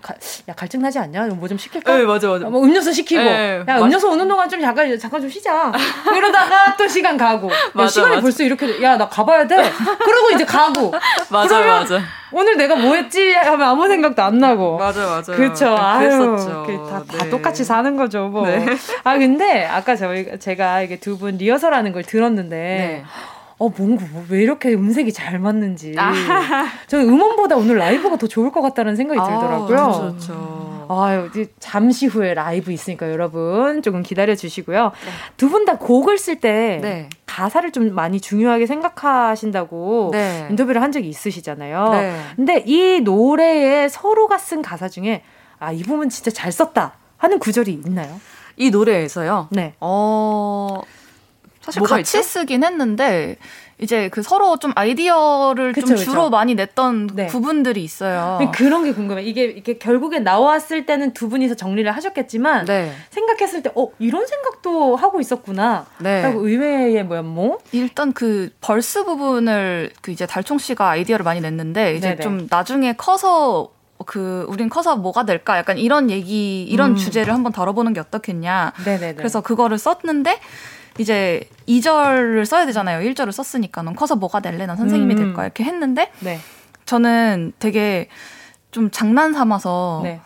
야 갈증 나지 않냐? 뭐 좀 시킬까? 네 맞아 맞아. 뭐 음료수 시키고. 네. 야 음료수 오는 동안 좀 잠깐 잠깐 좀 쉬자. 이러다가 (laughs) 또 시간 가고. 맞아, 야, 시간이 맞아. 벌써 이렇게 야 나 가봐야 돼. 그러고 이제 가고. 맞아 맞아. 오늘 내가 뭐 했지 하면 아무 생각도 안 나고. 맞아, 맞아. 그쵸. 아유, 다, 다 네. 똑같이 사는 거죠, 뭐. 네. 아, 근데 아까 저희, 제가 이게 두 분 리허설하는 걸 들었는데. 네. 어, 뭔가, 뭐, 왜 이렇게 음색이 잘 맞는지. 아. 저는 음원보다 오늘 라이브가 더 좋을 것 같다는 생각이 아, 들더라고요. 아, 그렇죠, 그렇죠. 아유, 잠시 후에 라이브 있으니까 여러분 조금 기다려 주시고요. 네. 두분 다 곡을 쓸때 네. 가사를 좀 많이 중요하게 생각하신다고 네. 인터뷰를 한 적이 있으시잖아요. 네. 근데 이 노래에 서로가 쓴 가사 중에 아, 이 부분 진짜 잘 썼다 하는 구절이 있나요? 이 노래에서요? 네. 어, 사실 같이 있죠? 쓰긴 했는데 이제 그 서로 좀 아이디어를 그쵸, 좀 주로 그쵸. 많이 냈던 네. 부분들이 있어요. 그런 게 궁금해. 이게 이게 결국에 나왔을 때는 두 분이서 정리를 하셨겠지만 네. 생각했을 때 어 이런 생각도 하고 있었구나. 네. 라고 의외의 뭐야 뭐? 일단 그 벌스 부분을 그 이제 달총 씨가 아이디어를 많이 냈는데 이제 네네. 좀 나중에 커서 그 우린 커서 뭐가 될까 약간 이런 얘기 이런 음. 주제를 한번 다뤄보는 게 어떻겠냐. 네네네. 그래서 그거를 썼는데 이제 2절을 써야 되잖아요. 1절을 썼으니까 넌 커서 뭐가 될래? 난 선생님이 음. 될 거야. 이렇게 했는데 네. 저는 되게 좀 장난 삼아서 네.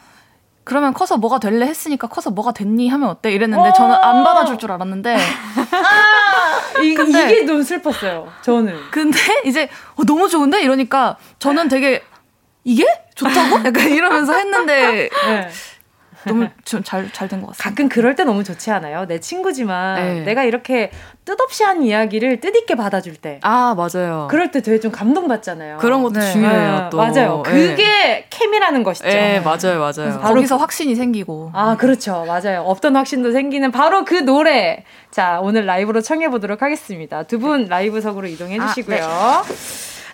그러면 커서 뭐가 될래 했으니까 커서 뭐가 됐니 하면 어때 이랬는데 저는 안 받아줄 줄 알았는데 (laughs) 아, 이, 근데, 이게 너무 슬펐어요 저는 근데 이제 어, 너무 좋은데 이러니까 저는 되게 이게 좋다고 약간 이러면서 했는데 (laughs) 네. 너무 잘 잘 된 것 같습니다. 가끔 그럴 때 너무 좋지 않아요? 내 친구지만 네. 내가 이렇게 뜻없이 한 이야기를 뜻있게 받아줄 때. 아 맞아요. 그럴 때 되게 좀 감동받잖아요. 그런 것도 네. 중요해요. 네. 또 맞아요. 네. 그게 케미라는 것이죠. 네 맞아요 맞아요. 바로 거기서 확신이 생기고. 아 그렇죠 맞아요. 없던 확신도 생기는 바로 그 노래. 자 오늘 라이브로 청해 보도록 하겠습니다. 두 분 라이브석으로 이동해 아, 주시고요. 아,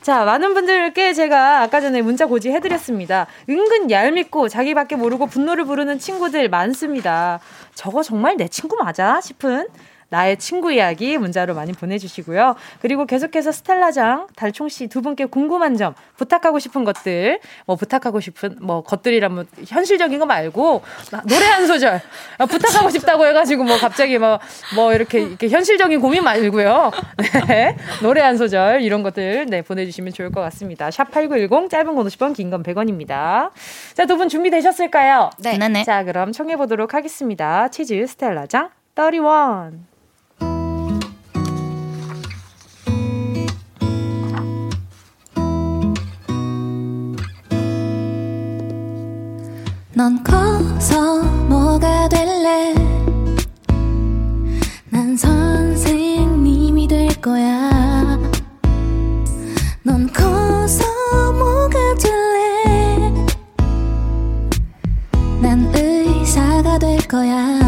자, 많은 분들께 제가 아까 전에 문자 고지 해드렸습니다. 은근 얄밉고 자기밖에 모르고 분노를 부르는 친구들 많습니다. 저거 정말 내 친구 맞아? 싶은 나의 친구 이야기 문자로 많이 보내주시고요. 그리고 계속해서 스텔라장, 달총씨 두 분께 궁금한 점, 부탁하고 싶은 것들, 뭐 부탁하고 싶은 뭐 것들이라면 현실적인 거 말고 노래 한 소절 아, 부탁하고 싶다고 해가지고 뭐 갑자기 뭐, 뭐 이렇게, 이렇게 현실적인 고민 말고요. 네. 노래 한 소절 이런 것들 네, 보내주시면 좋을 것 같습니다. 샵8910 짧은 건 50원, 긴 건 100원입니다. 자, 두 분 준비되셨을까요? 네. 네네. 자, 그럼 청해보도록 하겠습니다. 치즈 스텔라장 31. 넌 커서 뭐가 될래? 난 선생님이 될 거야. 넌 커서 뭐가 될래? 난 의사가 될 거야.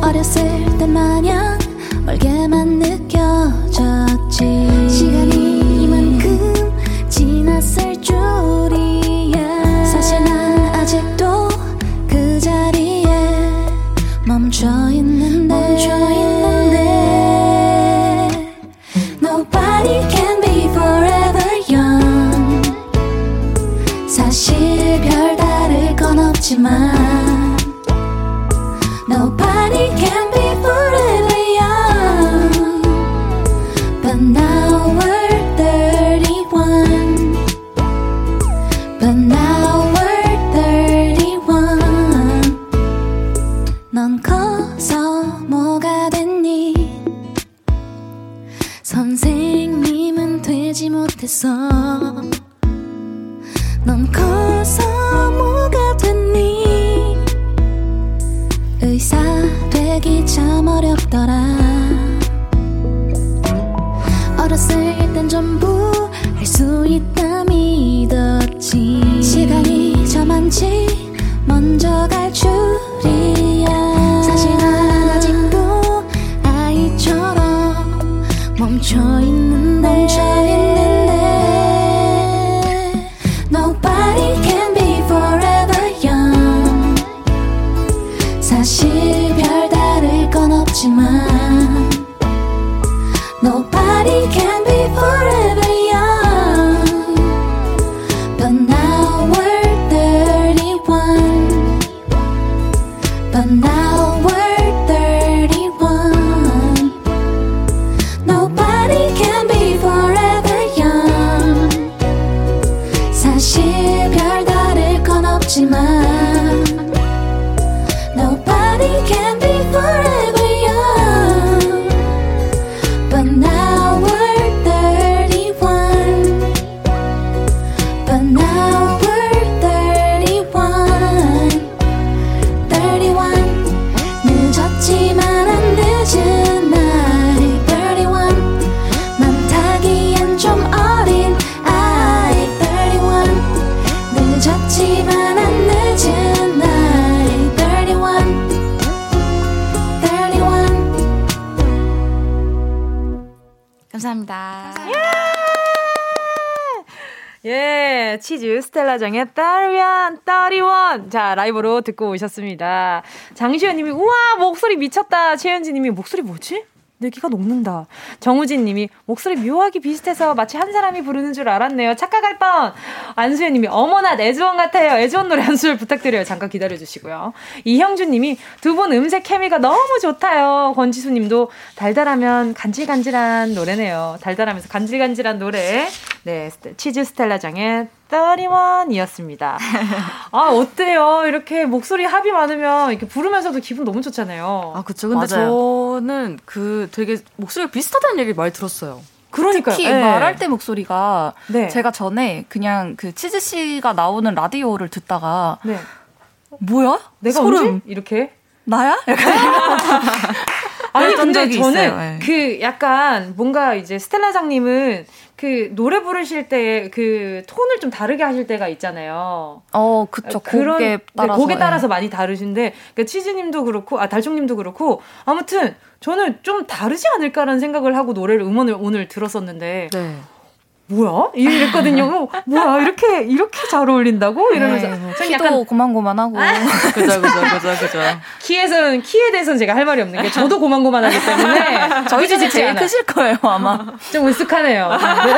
어렸을 때 마냥 멀게만 느껴졌지. 시간이 건 라이브로 듣고 오셨습니다. 장시현 님이, 우와, 목소리 미쳤다. 최현지 님이, 목소리 뭐지? 내기가 녹는다. 정우진 님이 목소리 묘하게 비슷해서 마치 한 사람이 부르는 줄 알았네요. 착각할 뻔. 안수현 님이 어머나 애주원 같아요. 애주원 노래 한 소절 부탁드려요. 잠깐 기다려 주시고요. 이형준 님이 두 분 음색 케미가 너무 좋다요. 권지수 님도 달달하면 간질간질한 노래네요. 달달하면서 간질간질한 노래. 네, 치즈 스텔라장의 31이었습니다. 아, 어때요? 이렇게 목소리 합이 많으면 이렇게 부르면서도 기분 너무 좋잖아요. 아, 그쵸. 근데 맞아요. 저 는 그 되게 목소리가 비슷하다는 얘기 많이 들었어요. 그러니까 특히 네. 말할 때 목소리가 네. 제가 전에 그냥 그 치즈 씨가 나오는 라디오를 듣다가 네. 뭐야? 내가 소름 이렇게 나야? (laughs) 아니 근데 저는 네. 그 약간 뭔가 이제 스텔라장님은 그 노래 부르실 때 그 톤을 좀 다르게 하실 때가 있잖아요. 어, 그쵸. 그런 곡에 네, 따라서, 네, 곡에 따라서 네. 많이 다르신데 그러니까 치즈님도 그렇고 아 달총님도 그렇고 아무튼 저는 좀 다르지 않을까라는 생각을 하고 노래를 음원을 오늘 들었었는데. 네. 뭐야? 이랬거든요. 뭐야? 이렇게 이렇게 잘 어울린다고 이러면서 네, 전 약간 고만고만하고 아. 그죠 그죠 그죠 그죠. 키에서는 키에 대해서는 제가 할 말이 없는 게 저도 고만고만하기 때문에 (laughs) 저희 집이 제일 않아. 크실 거예요 아마. (laughs) 좀 으쓱하네요. 네.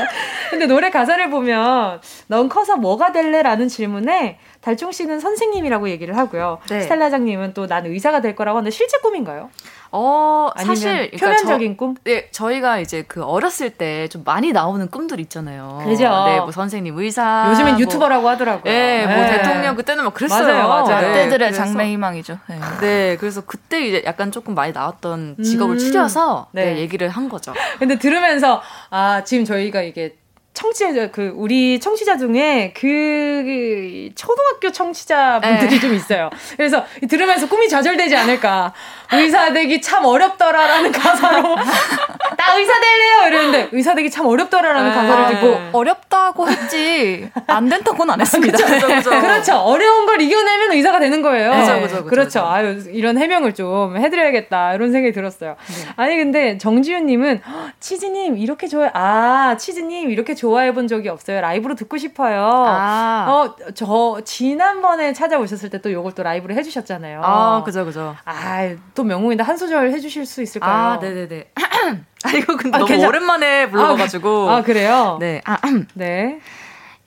(laughs) 근데 노래 가사를 보면 넌 커서 뭐가 될래라는 질문에 달총 씨는 선생님이라고 얘기를 하고요. 네. 스텔라장님은 또 난 의사가 될 거라고 하는데 실제 꿈인가요? 어, 사실 그러니까 표면적인 저, 꿈? 네, 저희가 이제 그 어렸을 때 좀 많이 나오는 꿈들 있잖아요. 그죠. 네, 뭐 선생님, 의사. 요즘엔 뭐, 유튜버라고 하더라고요. 네, 뭐 네. 대통령 그때는 막 그랬어요. 맞아요, 맞아요. 네, 그때들의 장래 희망이죠. 네. 네. 그래서 그때 이제 약간 조금 많이 나왔던 직업을 음, 추려서 네. 네, 얘기를 한 거죠. (laughs) 근데 들으면서 아, 지금 저희가 이게 청취자 그 우리 청취자 중에 그, 그 초등학교 청취자 분들이 네. 좀 있어요. 그래서 들으면서 꿈이 좌절되지 않을까. (laughs) 의사 되기 참 어렵더라라는 가사로 (laughs) 나 의사 될래요 이러는데 의사 되기 참 어렵더라라는 네. 가사를 듣고 네. 어렵다고 했지 안 된다고는 안 했습니다. 그렇죠, 그렇죠. 그렇죠. 어려운 걸 이겨내면 의사가 되는 거예요. 그렇죠, 그렇죠. 그렇죠. 아유 이런 해명을 좀 해드려야겠다 이런 생각이 들었어요. 네. 아니 근데 정지윤님은 치즈님 이렇게 좋아요. 아 치즈님 이렇게 좋아해 본 적이 없어요. 라이브로 듣고 싶어요. 아. 어저 지난번에 찾아오셨을 때 또 요걸 또 라이브로 해주셨잖아요. 아 그죠 그죠. 아또 명곡인데 한 소절 해주실 수 있을까요? 아, 네네네. (clears throat) 아, 이거 근데 아, 너무 괜찮... 오랜만에 불러가지고. 아, 아, 그래요? 네. 아, 네.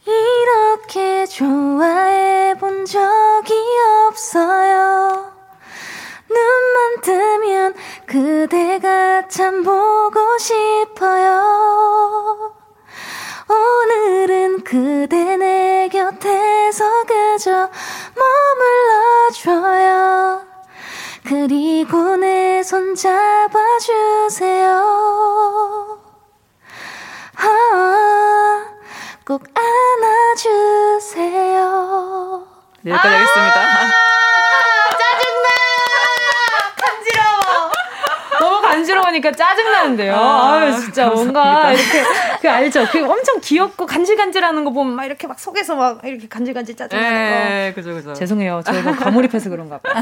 이렇게 좋아해 본 적이 없어요. 눈만 뜨면 그대가 참 보고 싶어요. 오늘은 그대 내 곁에서 그저 머물러줘요. 그리고 내 손 잡아주세요. 아, 꼭 안아주세요. 네, 여기까지 하겠습니다. 아, 짜증나! 간지러워! 너무 간지러우니까 짜증나는데요. 아, 아유, 진짜 감사합니다. 뭔가 이렇게 그 알죠? 그 엄청 귀엽고 간질간질하는 거 보면 막 이렇게 막 속에서 막 이렇게 간질간질 짜증나는 거. 네, 그죠, 그죠. 죄송해요. 저희가 뭐 과몰입해서 그런가 봐요.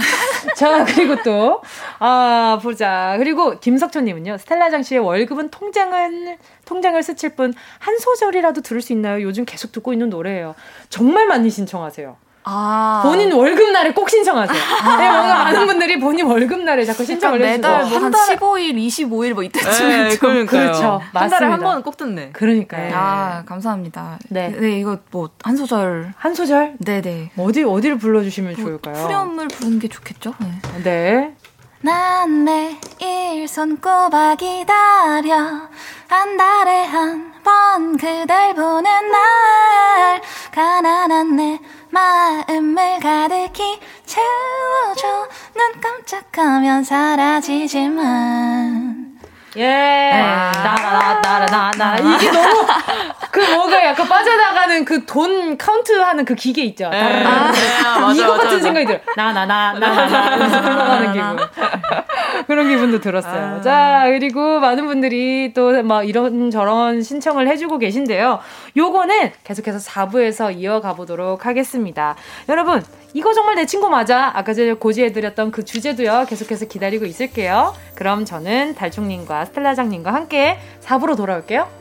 자, 그리고 또, 아, 보자. 그리고 김석천님은요, 스텔라장 씨의 월급은 통장은, 통장을 스칠 뿐 한 소절이라도 들을 수 있나요? 요즘 계속 듣고 있는 노래예요. 정말 많이 신청하세요. 아. 본인 월급날에 꼭 신청하세요. 아. 네, 뭔가 많은 분들이 본인 월급날에 자꾸 신청을 그러니까 매달 뭐한 15일, 25일 뭐 이때쯤 네, 그렇죠. 한 달에 한 번은 꼭 듣네. 그러니까요. 네. 아, 감사합니다. 네. 네, 이거 뭐 한 소절. 한 소절? 네, 네. 어디 어디를 불러 주시면 뭐, 좋을까요? 후렴을 부르는 게 좋겠죠? 네. 네. 난 매일 손꼽아 기다려 한 달에 한 번 그댈 보는 날. 가난한 내 마음을 가득히 채워줘. 눈 깜짝하면 사라지지만 예. 나라나라나나 이게 너무 그 뭐가 약간 빠져나가는 그 돈 카운트하는 그 기계 있죠. 예. 아, 네, 이거 같은 생각이 들어. 나나나나나나 흘러가는 기분. 그런 기분도 들었어요. 아. 자 그리고 많은 분들이 또 막 이런 저런 신청을 해주고 계신데요. 요거는 계속해서 4부에서 이어가 보도록 하겠습니다. 여러분 이거 정말 내 친구 맞아. 아까 전에 고지해드렸던 그 주제도요. 계속해서 기다리고 있을게요. 그럼 저는 달총님과 스텔라장님과 함께 4부로 돌아올게요.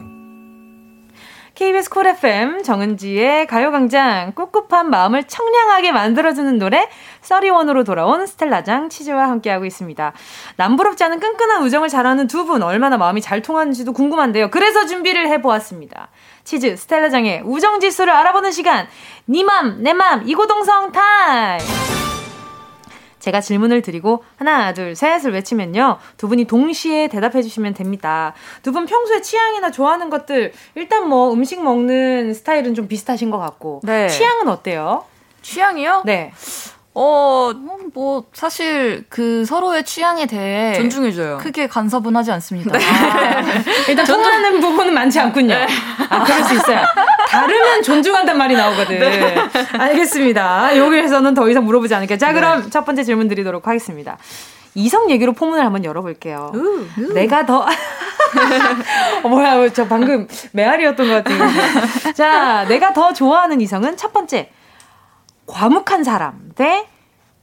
Cool FM 정은지의 가요광장 꿉꿉한 마음을 청량하게 만들어주는 노래 thirty one으로 돌아온 스텔라장 치즈와 함께하고 있습니다. 남부럽지 않은 끈끈한 우정을 자랑하는 두 분 얼마나 마음이 잘 통하는지도 궁금한데요. 그래서 준비를 해보았습니다. 치즈 스텔라장의 우정지수를 알아보는 시간 니맘 내맘 이구동성 타임 제가 질문을 드리고 하나, 둘, 셋을 외치면요. 두 분이 동시에 대답해 주시면 됩니다. 두 분 평소에 취향이나 좋아하는 것들 일단 뭐 음식 먹는 스타일은 좀 비슷하신 것 같고 네. 취향은 어때요? 취향이요? 네. 어, 뭐, 사실, 그 서로의 취향에 대해. 존중해줘요. 크게 간섭은 하지 않습니다. 네. 아, 일단 통하는 부분은 많지 않군요. 네. 아, 그럴 수 있어요. 다르면 존중한단 말이 나오거든. 네. 알겠습니다. 여기에서는 더 이상 물어보지 않을게요. 자, 그럼 네. 첫 번째 질문 드리도록 하겠습니다. 이성 얘기로 포문을 한번 열어볼게요. 우, 우. 내가 더 (laughs) 어, 뭐야 저 방금 메아리였던 것 같아요. 자, 내가 더 좋아하는 이성은 첫 번째 과묵한 사람 대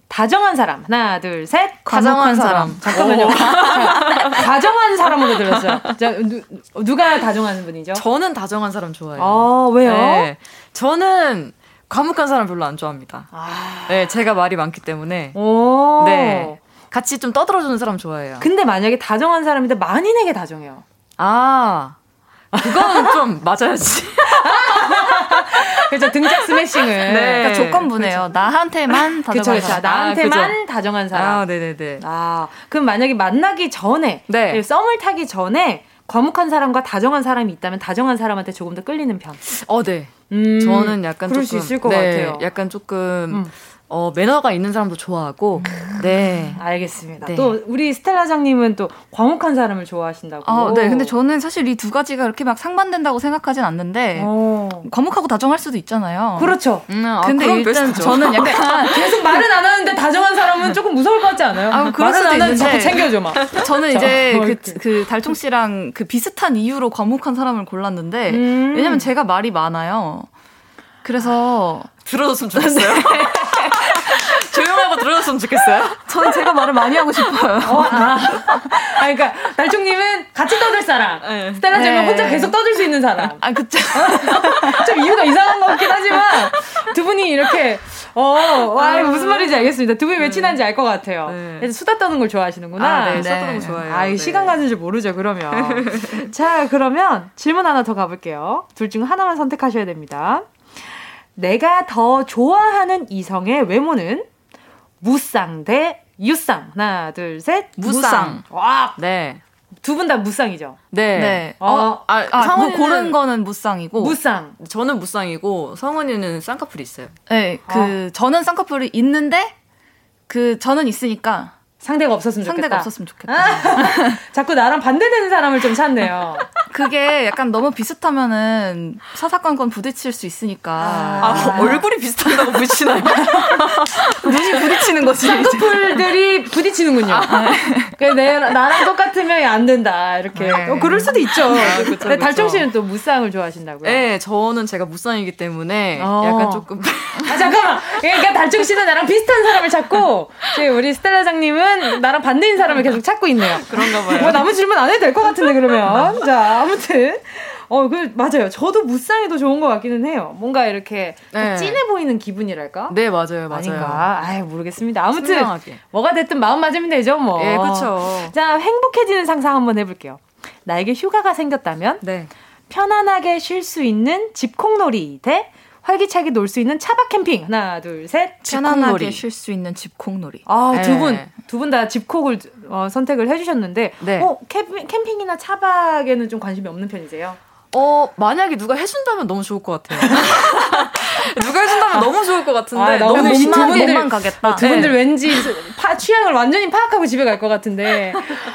다정한 사람. 하나, 둘, 셋. 과정한 사람. 사람. 잠깐만요. 자, (laughs) 다정한 사람으로 들었어요. 자, 누, 누가 다정한 분이죠? 저는 다정한 사람 좋아해요. 아, 왜요? 네. 저는 과묵한 사람 별로 안 좋아합니다. 아. 네, 제가 말이 많기 때문에. 오. 네. 같이 좀 떠들어주는 사람 좋아해요. 근데 만약에 다정한 사람인데 만인에게 다정해요. 아. 그거는 좀 맞아야지. (laughs) (laughs) 그렇죠. 등짝 스매싱을. 네. 그러니까 조건부네요. 그렇죠. 나한테만 다정한 그쵸, 사람. 나한테만 아, 다정한 사람. 아, 네네네. 아, 그럼 만약에 만나기 전에, 네. 네. 썸을 타기 전에 과묵한 사람과 다정한 사람이 있다면 다정한 사람한테 조금 더 끌리는 편. 어, 네. 음, 저는 약간 그럴 조금, 수 있을 것 네, 같아요. 약간 조금 음. 어, 매너가 있는 사람도 좋아하고. 음. 네. 알겠습니다. 네. 또 우리 스텔라장님은 또 과묵한 사람을 좋아하신다고. 아, 네. 근데 저는 사실 이 두 가지가 이렇게 막 상반된다고 생각하진 않는데 오. 어. 과묵하고 다정할 수도 있잖아요. 그렇죠. 음, 아, 근데 일단 저는 약간 (laughs) 계속 말은 안 하는데 다정한 사람은 조금 무서울 것 같지 않아요? 아, 그럴 말은 안 하는데 자꾸 챙겨줘 막. (laughs) 저는 이제 그, 그 달총 씨랑 그 비슷한 이유로 과묵한 사람을 골랐는데 음. 왜냐면 제가 말이 많아요. 그래서 들어줬으면 좋겠어요. (laughs) 조용하고 들어줬으면 좋겠어요. 전 제가 말을 많이 하고 싶어요. 어, 아. 아, 그러니까 달총님은 같이 떠들 사람. 네. 스텔라장은 네. 혼자 계속 떠들 수 있는 사람. 아, 그쵸. (laughs) 좀 이유가 이상한 것 같긴 하지만 두 분이 이렇게 어, 와, 무슨 말인지 알겠습니다. 두 분이 왜 네. 친한지 알 것 같아요. 네. 수다 떠는 걸 좋아하시는구나. 아, 네, 수다 떠는 거 좋아해요. 아, 네. 시간 가는 줄 모르죠, 그러면. (laughs) 자, 그러면 질문 하나 더 가볼게요. 둘 중 하나만 선택하셔야 됩니다. 내가 더 좋아하는 이성의 외모는 무쌍 대 유쌍. 하나, 둘, 셋. 무쌍. 무쌍. 와. 네. 두 분 다 무쌍이죠? 네. 네. 어, 어 아, 아 성훈이 고른 거는 무쌍이고. 무쌍. 저는 무쌍이고, 성훈이는 쌍꺼풀이 있어요. 네. 그, 어. 저는 쌍꺼풀이 있는데, 그, 저는 있으니까, 상대가 없었으면 좋겠다. 상대가 없었으면 좋겠다. (laughs) 자꾸 나랑 반대되는 사람을 좀 찾네요. 그게 약간 너무 비슷하면은 사사건건 부딪힐 수 있으니까. 아, 아 얼굴이 비슷한다고 부딪히나요? (laughs) 눈이 부딪히는 거지. 쌍꺼풀들이 부딪히는군요. 아, 네. 내, 나랑 똑같으면 안 된다. 이렇게. 네. 어, 그럴 수도 있죠. 아, 그쵸, 그쵸. 달총 씨는 또 무쌍을 좋아하신다고요? 네, 저는 제가 무쌍이기 때문에 어. 약간 조금. 아, 잠깐만. 그러니까 달총 씨는 나랑 비슷한 사람을 찾고, 우리 스텔라장님은 나랑 반대인 사람을 계속 찾고 있네요. 그런가 봐요. 뭐 남은 질문 안 해도 될 것 같은데, 그러면. 자, 아무튼. 어, 그, 맞아요. 저도 무쌍이 더 좋은 것 같기는 해요. 뭔가 이렇게 네. 찐해 보이는 기분이랄까? 네, 맞아요, 맞아요. 아닌가? 아유, 모르겠습니다. 아무튼, 투명하게. 뭐가 됐든 마음 맞으면 되죠, 뭐. 예, 그쵸. 자, 행복해지는 상상 한번 해볼게요. 나에게 휴가가 생겼다면, 네. 편안하게 쉴 수 있는 집콕놀이 대 활기차게 놀 수 있는 차박 캠핑. 하나, 둘, 셋. 편안하게 쉴 수 있는 집콕놀이. 아, 네. 두 분, 두 분 다 집콕을 어, 선택을 해주셨는데, 네. 어, 캠핑, 캠핑이나 차박에는 좀 관심이 없는 편이세요? 어, 만약에 누가 해준다면 너무 좋을 것 같아요. (laughs) 누가 해준다면 너무 좋을 것 같은데. 아, 너무 두 분들, 가겠다. 어, 두 분들 네. 왠지 파, 취향을 완전히 파악하고 집에 갈 것 같은데.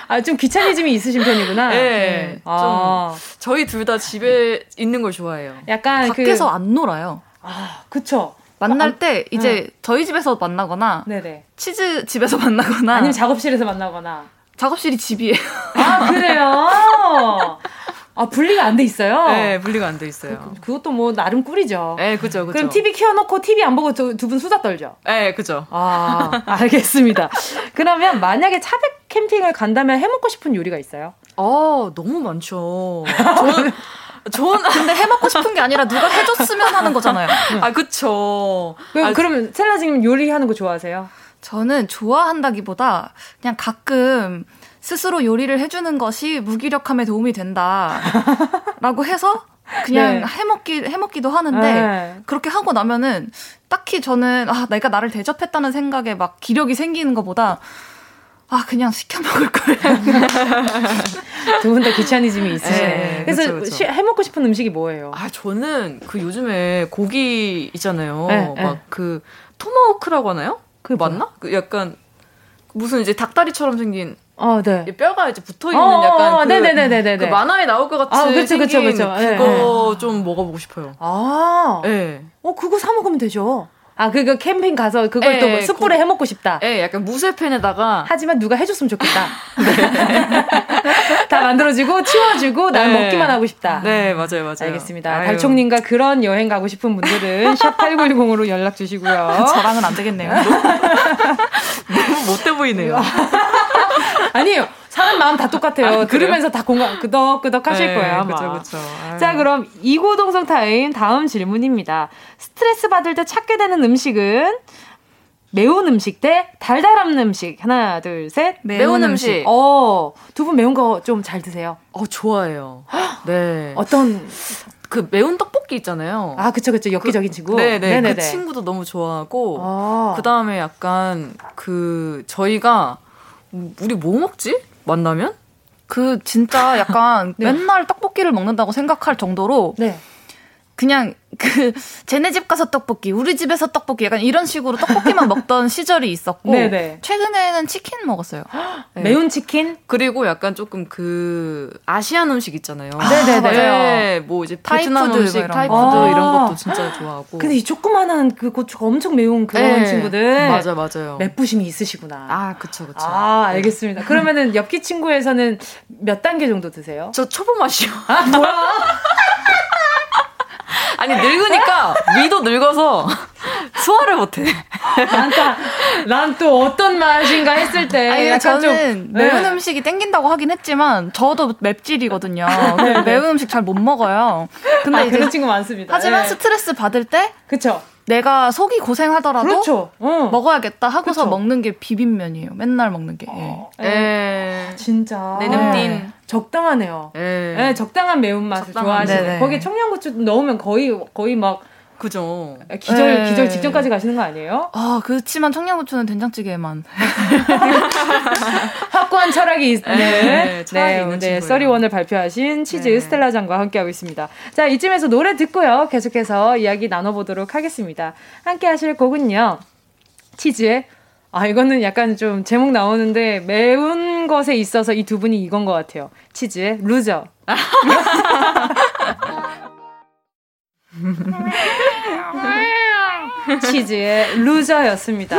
아, 좀 귀차니즘이 있으신 편이구나. 네. 네. 아. 저희 둘 다 집에 있는 걸 좋아해요. 약간 그 밖에서 그, 안 놀아요. 아, 그쵸. 만날 아, 때 이제 응. 저희 집에서 만나거나 네네. 치즈 집에서 만나거나 아니면 작업실에서 만나거나 작업실이 집이에요. 아 그래요? (laughs) 아 분리가 안 돼 있어요? 네, 분리가 안 돼 있어요. 그, 것도뭐 나름 꿀이죠. 네, 그죠, 그죠. 그럼 TV 키워놓고 TV 안 보고 두 분 수다 떨죠. 네, 그죠. 아, 알겠습니다. 그러면 만약에 차백 캠핑을 간다면 해먹고 싶은 요리가 있어요? 어, 너무 많죠. 저는 저는 근데 해 먹고 싶은 게 아니라 누가 해줬으면 하는 거잖아요. 아, 그쵸. 그, 아, 그러면 셀라지님 요리하는 거 좋아하세요? 저는 좋아한다기보다 그냥 가끔 스스로 요리를 해주는 것이 무기력함에 도움이 된다라고 해서 그냥 네. 해먹기 해먹기도 하는데 네. 그렇게 하고 나면은 딱히 저는 아 내가 나를 대접했다는 생각에 막 기력이 생기는 것보다 아 그냥 시켜 먹을 걸. 두 분 다 귀차니즘이 있으시네. 네, 그래서 그쵸, 그쵸. 해 먹고 싶은 음식이 뭐예요? 아 저는 그 요즘에 고기 있잖아요. 네, 네. 막그 토마호크라고 하나요? 그게 맞나? 그 약간 무슨 이제 닭다리처럼 생긴 어, 네. 뼈가 이제 붙어 있는 어, 약간 어, 그, 네네네네네. 그 만화에 나올 것 같은 아, 그쵸, 그쵸, 그쵸. 그거 네. 좀 먹어보고 싶어요. 아, 네. 어 그거 사 먹으면 되죠. 아, 그거 캠핑 가서 그걸 에, 또 예, 숯불에 해 먹고 싶다. 예, 약간 무쇠팬에다가. 하지만 누가 해줬으면 좋겠다. (laughs) 네. 다 만들어지고 치워주고 난 네. 먹기만 하고 싶다. 네, 맞아요, 맞아요. 알겠습니다. 달총님과 그런 여행 가고 싶은 분들은 (laughs) 샵 8910으로 연락 주시고요. 저랑은 안 되겠네요. (laughs) 너무 못돼 보이네요. (laughs) 아니에요. 사람 마음 다 똑같아요. 아, 들으면서 다 공감 끄덕끄덕 하실 네, 거예요. 아마. 그쵸, 그쵸. 자, 그럼 이고동성 타임 다음 질문입니다. 스트레스 받을 때 찾게 되는 음식은 매운 음식 대 달달한 음식. 하나, 둘, 셋. 매운, 매운 음식. 음식. 어, 두 분 매운 거 좀 잘 드세요? 어, 좋아해요. (gasps) 네. 어떤 그 매운 떡볶이 있잖아요. 아, 그쵸, 그쵸. 엽기적인 그, 친구. 네네. 네네네. 그 친구도 너무 좋아하고. 아. 그 다음에 약간 그 저희가 우리 뭐 먹지? 만나면? 그 진짜 약간 (laughs) 네. 맨날 떡볶이를 먹는다고 생각할 정도로 네. 그냥 그 쟤네 집 가서 떡볶이, 우리 집에서 떡볶이 약간 이런 식으로 떡볶이만 먹던 시절이 있었고 (laughs) 네네. 최근에는 치킨 먹었어요. 네. (gasps) 매운 치킨? 그리고 약간 조금 그 Asian 음식 있잖아요. 네네 맞아요. 네, 뭐 이제 베트남 음식, 뭐 Thai food 아~ 이런 것도 진짜 좋아하고. 근데 이 조그만한 그 고추가 엄청 매운 그런 네. 친구들 맞아 맞아요. 맵부심이 있으시구나. 아 그쵸 그쵸. 아 알겠습니다. 그러면은 엽기 친구에서는 몇 단계 정도 드세요? 저 초보 맛이요. 아 뭐야? (laughs) 아니 늙으니까 위도 늙어서 소화를 못해. 난 또 어떤 맛인가 했을 때 아니, 약간 저는 좀, 매운 네. 음식이 땡긴다고 하긴 했지만 저도 맵찔이거든요. 네, 네. 매운 음식 잘 못 먹어요. 근데 아, 그런 친구 많습니다. 하지만 네. 스트레스 받을 때 그쵸. 내가 속이 고생하더라도 그렇죠. 어. 먹어야겠다 하고서 그쵸. 먹는 게 비빔면이에요. 맨날 먹는 게. 어. 예. 에. 진짜. 내 눈빛. 적당하네요. 네, 적당한 매운맛을 좋아하시는. 거기에 청양고추 넣으면 거의 거의 막 그죠. 아, 기절 네. 기절 직전까지 가시는 거 아니에요? 아 그렇지만 청양고추는 된장찌개에만 (laughs) 확고한 철학이 있는 네, 네, 네 써리원을 발표하신 치즈 네. 스텔라장과 함께하고 있습니다. 자 이쯤에서 노래 듣고요. 계속해서 이야기 나눠보도록 하겠습니다. 함께하실 곡은요. 치즈의 아, 이거는 약간 좀 제목 나오는데 매운 것에 있어서 이 두 분이 이건 것 같아요. 치즈의 loser. (laughs) (laughs) 치즈의 loser였습니다.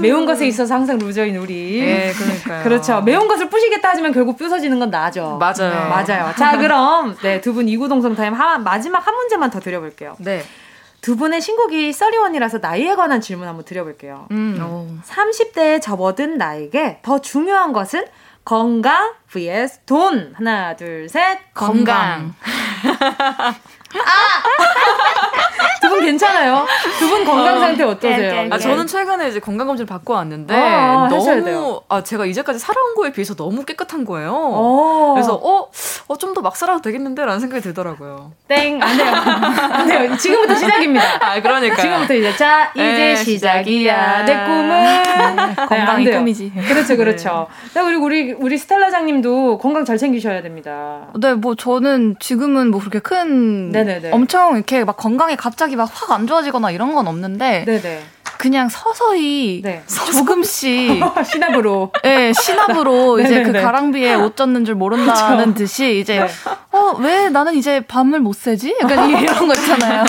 매운 것에 있어서 항상 loser인 우리. 네, 그러니까요. 그렇죠. 매운 것을 뿌시겠다 하지만 결국 부서지는 건 나죠. 맞아요. 네. 맞아요. 자, 그럼 네, 두 분 이구동성 타임 하, 마지막 한 문제만 더 드려볼게요. 네. 두 분의 신곡이 써리원이라서 나이에 관한 질문 한번 드려볼게요. 음. 30대에 접어든 나에게 더 중요한 것은 건강 vs 돈. 하나, 둘, 셋. 건강. 건강. (laughs) 아! 두분 괜찮아요? 두 분 건강 상태 어떠세요? 아, 저는 최근에 이제 건강 검진 받고 왔는데, 아, 너무, 아, 제가 이제까지 살아온 거에 비해서 너무 깨끗한 거예요. 오. 그래서, 어, 어, 좀 더 막 살아도 되겠는데? 라는 생각이 들더라고요. 땡, 안 돼요. 안 돼요. 지금부터 시작입니다. (laughs) 아, 그러니까. 지금부터 이제, 자, 이제 네, 시작이야. 내 꿈은. 건강이 네, 꿈이지. 그렇죠, 그렇죠. 네. 자, 그리고 우리, 우리 스텔라장님도 건강 잘 챙기셔야 됩니다. 네, 뭐 저는 지금은 뭐 그렇게 큰 네네네. 엄청 이렇게 막 건강에 갑자기 막 확 안 좋아지거나 이런 건 없는데 네네. 그냥 서서히 네. 조금씩 (laughs) 시납으로 네 시납으로 (laughs) 이제 그 가랑비에 옷 젖는 줄 모른다는 그쵸? (laughs) 듯이 이제 네. 어왜 나는 이제 밤을 못 새지 약간 이런 거 있잖아요.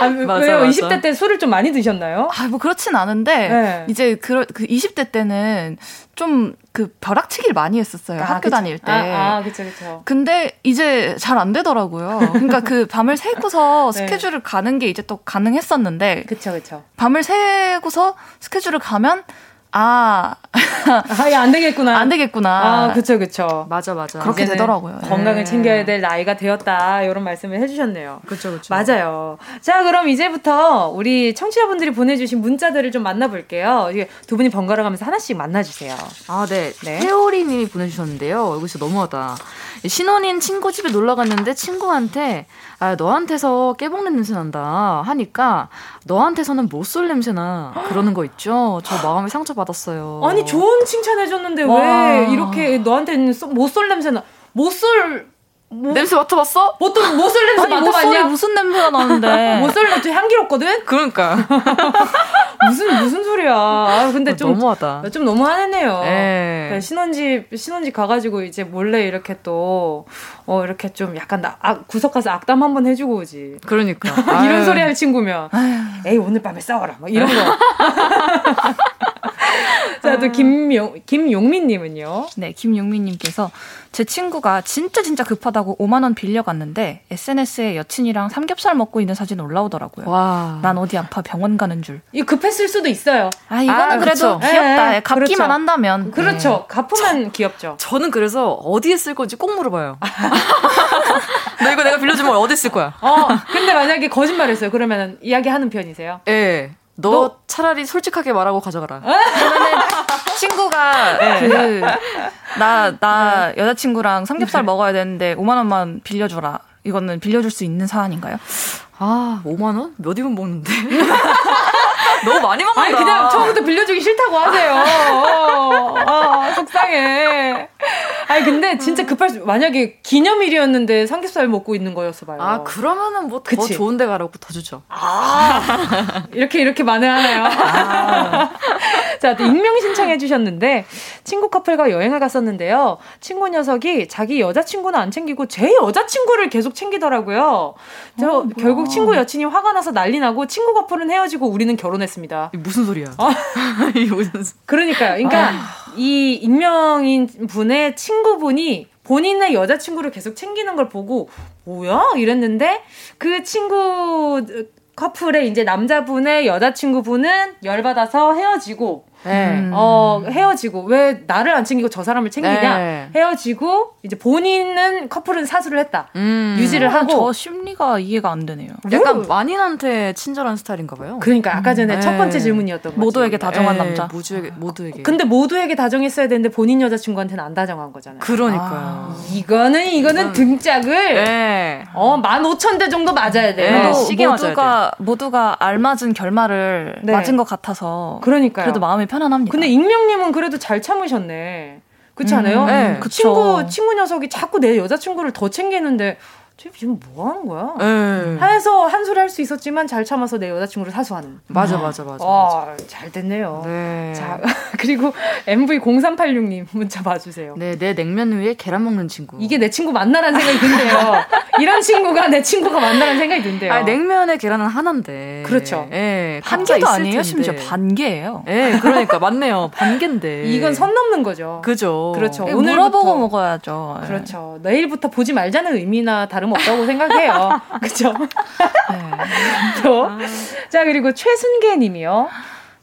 아, 맞아, 왜요? 맞아. 20대 때 술을 좀 많이 드셨나요? 아, 뭐 그렇진 않은데 네. 이제 그, 그 20대 때는 좀 그 벼락치기를 많이 했었어요. 아, 학교 그쵸. 다닐 때. 아, 아 그쵸, 그쵸. 근데 이제 잘 안 되더라고요. 그러니까 그 밤을 새고서 (laughs) 네. 스케줄을 가는 게 이제 또 가능했었는데. 그쵸, 그쵸. 밤을 새고서 스케줄을 가면 아. 아, 안 되겠구나. 안 되겠구나. 아, 그쵸, 그쵸. 맞아, 맞아. 그렇게 되더라고요. 건강을 네. 챙겨야 될 나이가 되었다. 이런 말씀을 해주셨네요. 그쵸, 그쵸. 맞아요. 자, 그럼 이제부터 우리 청취자분들이 보내주신 문자들을 좀 만나볼게요. 두 분이 번갈아 가면서 하나씩 만나주세요. 아, 네. 네. 태오리 님이 보내주셨는데요. 이거 진짜 너무하다. 신혼인 친구 집에 놀러 갔는데 친구한테 아 너한테서 깨봉냄 냄새 난다 하니까 너한테서는 못쏠 냄새나 그러는 거 있죠. 저 마음에 상처 받았어요. 아니 좋은 칭찬해줬는데 왜 이렇게 너한테는 못쏠 냄새나 못쏠 뭐, 냄새 맡아봤어? 보통 못쏠 냄새 아니, 맡아봤냐? 무슨 냄새가 나는데? (laughs) 못쏠 냄새 향기롭거든? 그러니까. (laughs) 무슨, 무슨 소리야. 아, 근데 좀. 너무하다. 좀 너무하네요. 네. 신혼집, 신혼집 가가지고 이제 몰래 이렇게 또, 어, 이렇게 좀 약간 나, 아, 구석 가서 악담 한번 해주고 오지. 그러니까. (laughs) 이런 소리 할 친구면. 에이, 오늘 밤에 싸워라. 막 이런 거. 자, 또 김용, 김용민님은요? 네, 김용민님께서 제 친구가 진짜 진짜 급하다고 5만 원 빌려갔는데 SNS에 여친이랑 삼겹살 먹고 있는 사진 올라오더라고요. 와. 난 어디 아파 병원 가는 줄. 이 급했을 수도 있어요. 아 이거는 아, 그래도 그쵸. 귀엽다. 네, 갚기만 그렇죠. 한다면. 그렇죠. 네. 갚으면 저, 귀엽죠. 저는 그래서 어디에 쓸 건지 꼭 물어봐요. (laughs) (laughs) 너 이거 내가 빌려주면 어디 쓸 거야? 어. 근데 만약에 거짓말했어요. 그러면 이야기하는 편이세요? 예. 네. 너, 너, 차라리 솔직하게 말하고 가져가라. 그러면은 친구가 네. 그, 나, 나 네. 여자친구랑 삼겹살 네. 먹어야 되는데 5만 원만 빌려줘라. 이거는 빌려줄 수 있는 사안인가요? 아, 5만 원? 몇 입은 먹는데? (laughs) 너무 많이 먹는다. 아니, 그냥 처음부터 빌려주기 싫다고 하세요. (laughs) 어, 어, 속상해. 아니, 근데 진짜 급할 수, 만약에 기념일이었는데 삼겹살 먹고 있는 거였어 봐요. 아, 그러면은 뭐 더 좋은 데 가라고 더 주죠. 아, 이렇게, 이렇게 만회하네요. 아. (laughs) 자, 또 익명 신청해 주셨는데, 친구 커플과 여행을 갔었는데요. 친구 녀석이 자기 여자친구는 안 챙기고 제 여자친구를 계속 챙기더라고요. 저 어, 결국 친구 여친이 화가 나서 난리 나고 친구 커플은 헤어지고 우리는 결혼했습니다. 무슨 소리야? 어? (laughs) 그러니까요. 그러니까 아. 이 익명인 분의 친구분이 본인의 여자친구를 계속 챙기는 걸 보고 뭐야? 이랬는데 그 친구 커플의 이제 남자분의 여자친구분은 열받아서 헤어지고 네. 어, 헤어지고 왜 나를 안 챙기고 저 사람을 챙기냐? 네. 헤어지고 이제 본인은 커플은 사수를 했다. 음. 유지를 하고 저 심리가 이해가 안 되네요. 약간 만인한테 친절한 스타일인가 봐요. 그러니까 아까 전에 음. 첫 번째 질문이었던 거지. 모두에게 다정한 네. 남자. 모두에게 모두에게. 근데 모두에게 다정했어야 되는데 본인 여자친구한테는 안 다정한 거잖아요. 그러니까요. 아. 이거는 이거는 등짝을 네. 어, 15,000대 정도 맞아야 돼요. 네. 시계 모두가 모두가 알맞은 결말을 네. 맞은 것 같아서 그러니까요. 그래도 마음이 편안합니다. 근데 익명님은 그래도 잘 참으셨네. 그렇지 않아요? 음, 네, 친구 친구 녀석이 자꾸 내 여자친구를 더 챙기는데 지금 뭐 하는 거야? 네. 해서 한 소리 할 수 있었지만 잘 참아서 내 여자친구를 사수하는. 맞아, 맞아, 맞아. 와, 맞아. 잘 됐네요. 네. 자, (laughs) 그리고 MV0386님 문자 봐주세요. 네, 내 냉면 위에 계란 먹는 친구. 이게 내 친구 맞나라는 생각이 든대요. (laughs) 이런 친구가 내 친구가 맞나라는 생각이 든대요. 아, 냉면에 계란은 하나인데. 그렇죠. 예. 네, 한 개도 아니에요? 심지어 반 개예요. 예, 네, 그러니까 맞네요. 반 개인데. 이건 선 넘는 거죠. 그죠. 그렇죠. 오늘 물어보고 먹어야죠. 그렇죠. 내일부터 보지 말자는 의미나 다름 없다고 생각해요. (laughs) 그렇죠. 네. 또, 아. 자 그리고 최순계 님이요.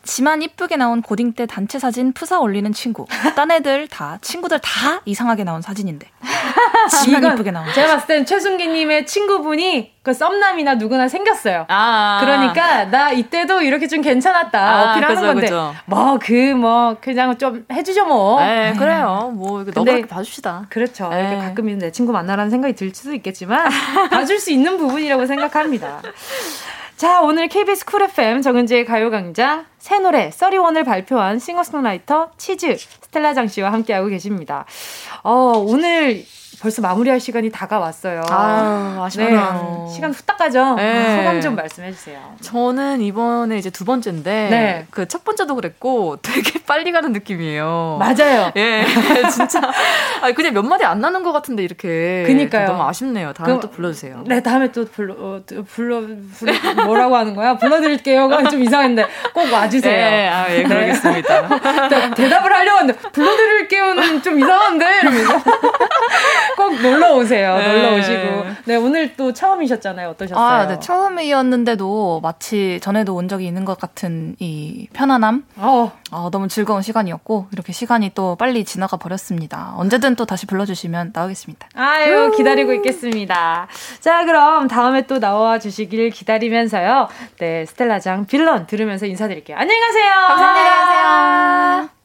지만 이쁘게 나온 고딩 때 단체 사진 푸사 올리는 친구. 딴 애들 다 친구들 다 이상하게 나온 사진인데. (laughs) 지만 이쁘게 나온. 제가 봤을 땐 최순기님의 친구분이 그 썸남이나 누구나 생겼어요. 아. 그러니까 나 이때도 이렇게 좀 괜찮았다 아, 어필하는 그죠, 건데. 뭐 그뭐 뭐 그냥 좀 해주죠 뭐. 네, 그래요. 뭐 이거 너무 봐줍시다. 그렇죠. 네. 이렇게 가끔 내 친구 만나라는 생각이 들 수도 있겠지만 봐줄 수 있는 부분이라고 생각합니다. (laughs) 자, 오늘 KBS 쿨 FM 정은지의 가요광장 새 노래 thirty-one을 발표한 싱어송라이터 치즈 스텔라 장 씨와 함께하고 계십니다. 어, 오늘 벌써 마무리할 시간이 다가왔어요. 아, 아쉽네요. 네, 시간 후딱 가죠. 네. 소감 좀 말씀해 주세요. 저는 이번에 이제 두 번째인데 네. 그첫 번째도 그랬고 되게 (laughs) 빨리 가는 느낌이에요. 맞아요. 예, (laughs) 진짜. 아 그냥 몇 마디 안 나는 것 같은데 이렇게. 그니까요. 너무 아쉽네요. 다음에 또 불러 주세요. 네, 다음에 또 불러 어, 불러, 불러 뭐라고 하는 거야? 불러 드릴게요가 좀 이상한데 꼭 와 주세요. 네, 아, 예, 그러겠습니다. (laughs) 대, 답을 하려고 하는데 불러 드릴게요는 좀 이상한데 이러면서. 꼭 놀러 오세요. 네. 놀러 오시고. 네, 오늘 또 처음이셨잖아요. 어떠셨어요? 아, 네, 처음이었는데도 마치 전에도 온 적이 있는 것 같은 이 편안함. 어. 어, 너무 즐거운 시간이었고 이렇게 시간이 또 빨리 지나가 버렸습니다. 언제든 또 다시 불러주시면 나오겠습니다. 아유 기다리고 있겠습니다. 자 그럼 다음에 또 나와 주시길 기다리면서요. 네 스텔라장 빌런 들으면서 인사드릴게요. 안녕히 가세요. 감사합니다.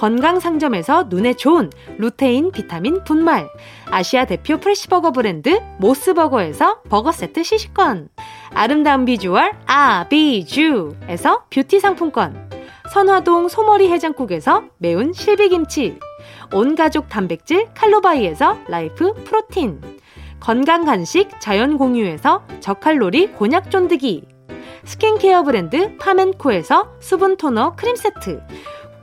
건강상점에서 눈에 좋은 루테인 비타민 분말, 아시아 대표 fresh버거 브랜드 모스버거에서 버거 세트 시식권, 아름다운 비주얼 아비주에서 뷰티 상품권, 선화동 소머리 해장국에서 매운 실비김치, 온가족 단백질 칼로바이에서 라이프 프로틴, 건강 간식 자연 공유에서 저칼로리 곤약 쫀득이, 스킨케어 브랜드 파멘코에서 수분 토너 크림 세트,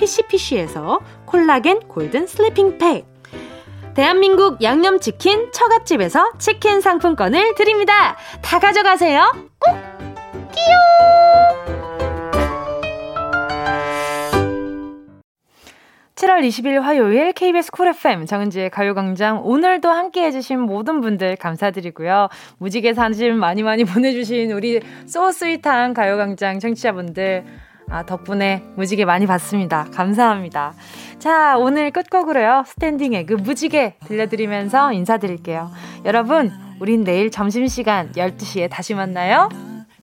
피시피시에서 콜라겐 golden sleeping 팩, 대한민국 양념치킨 처갓집에서 치킨 상품권을 드립니다. 다 가져가세요. 꼭! 끼용! 7월 10월 20일 화요일 KBS 쿨 FM 정은지의 가요광장 오늘도 함께 해주신 모든 분들 감사드리고요. 무지개 사진 많이 많이 보내주신 우리 so sweet한 가요광장 청취자분들 아, 덕분에 무지개 많이 봤습니다. 감사합니다. 자, 오늘 끝곡으로요. 스탠딩 에그 무지개 들려드리면서 인사드릴게요. 여러분, 우린 내일 점심시간 12시에 다시 만나요.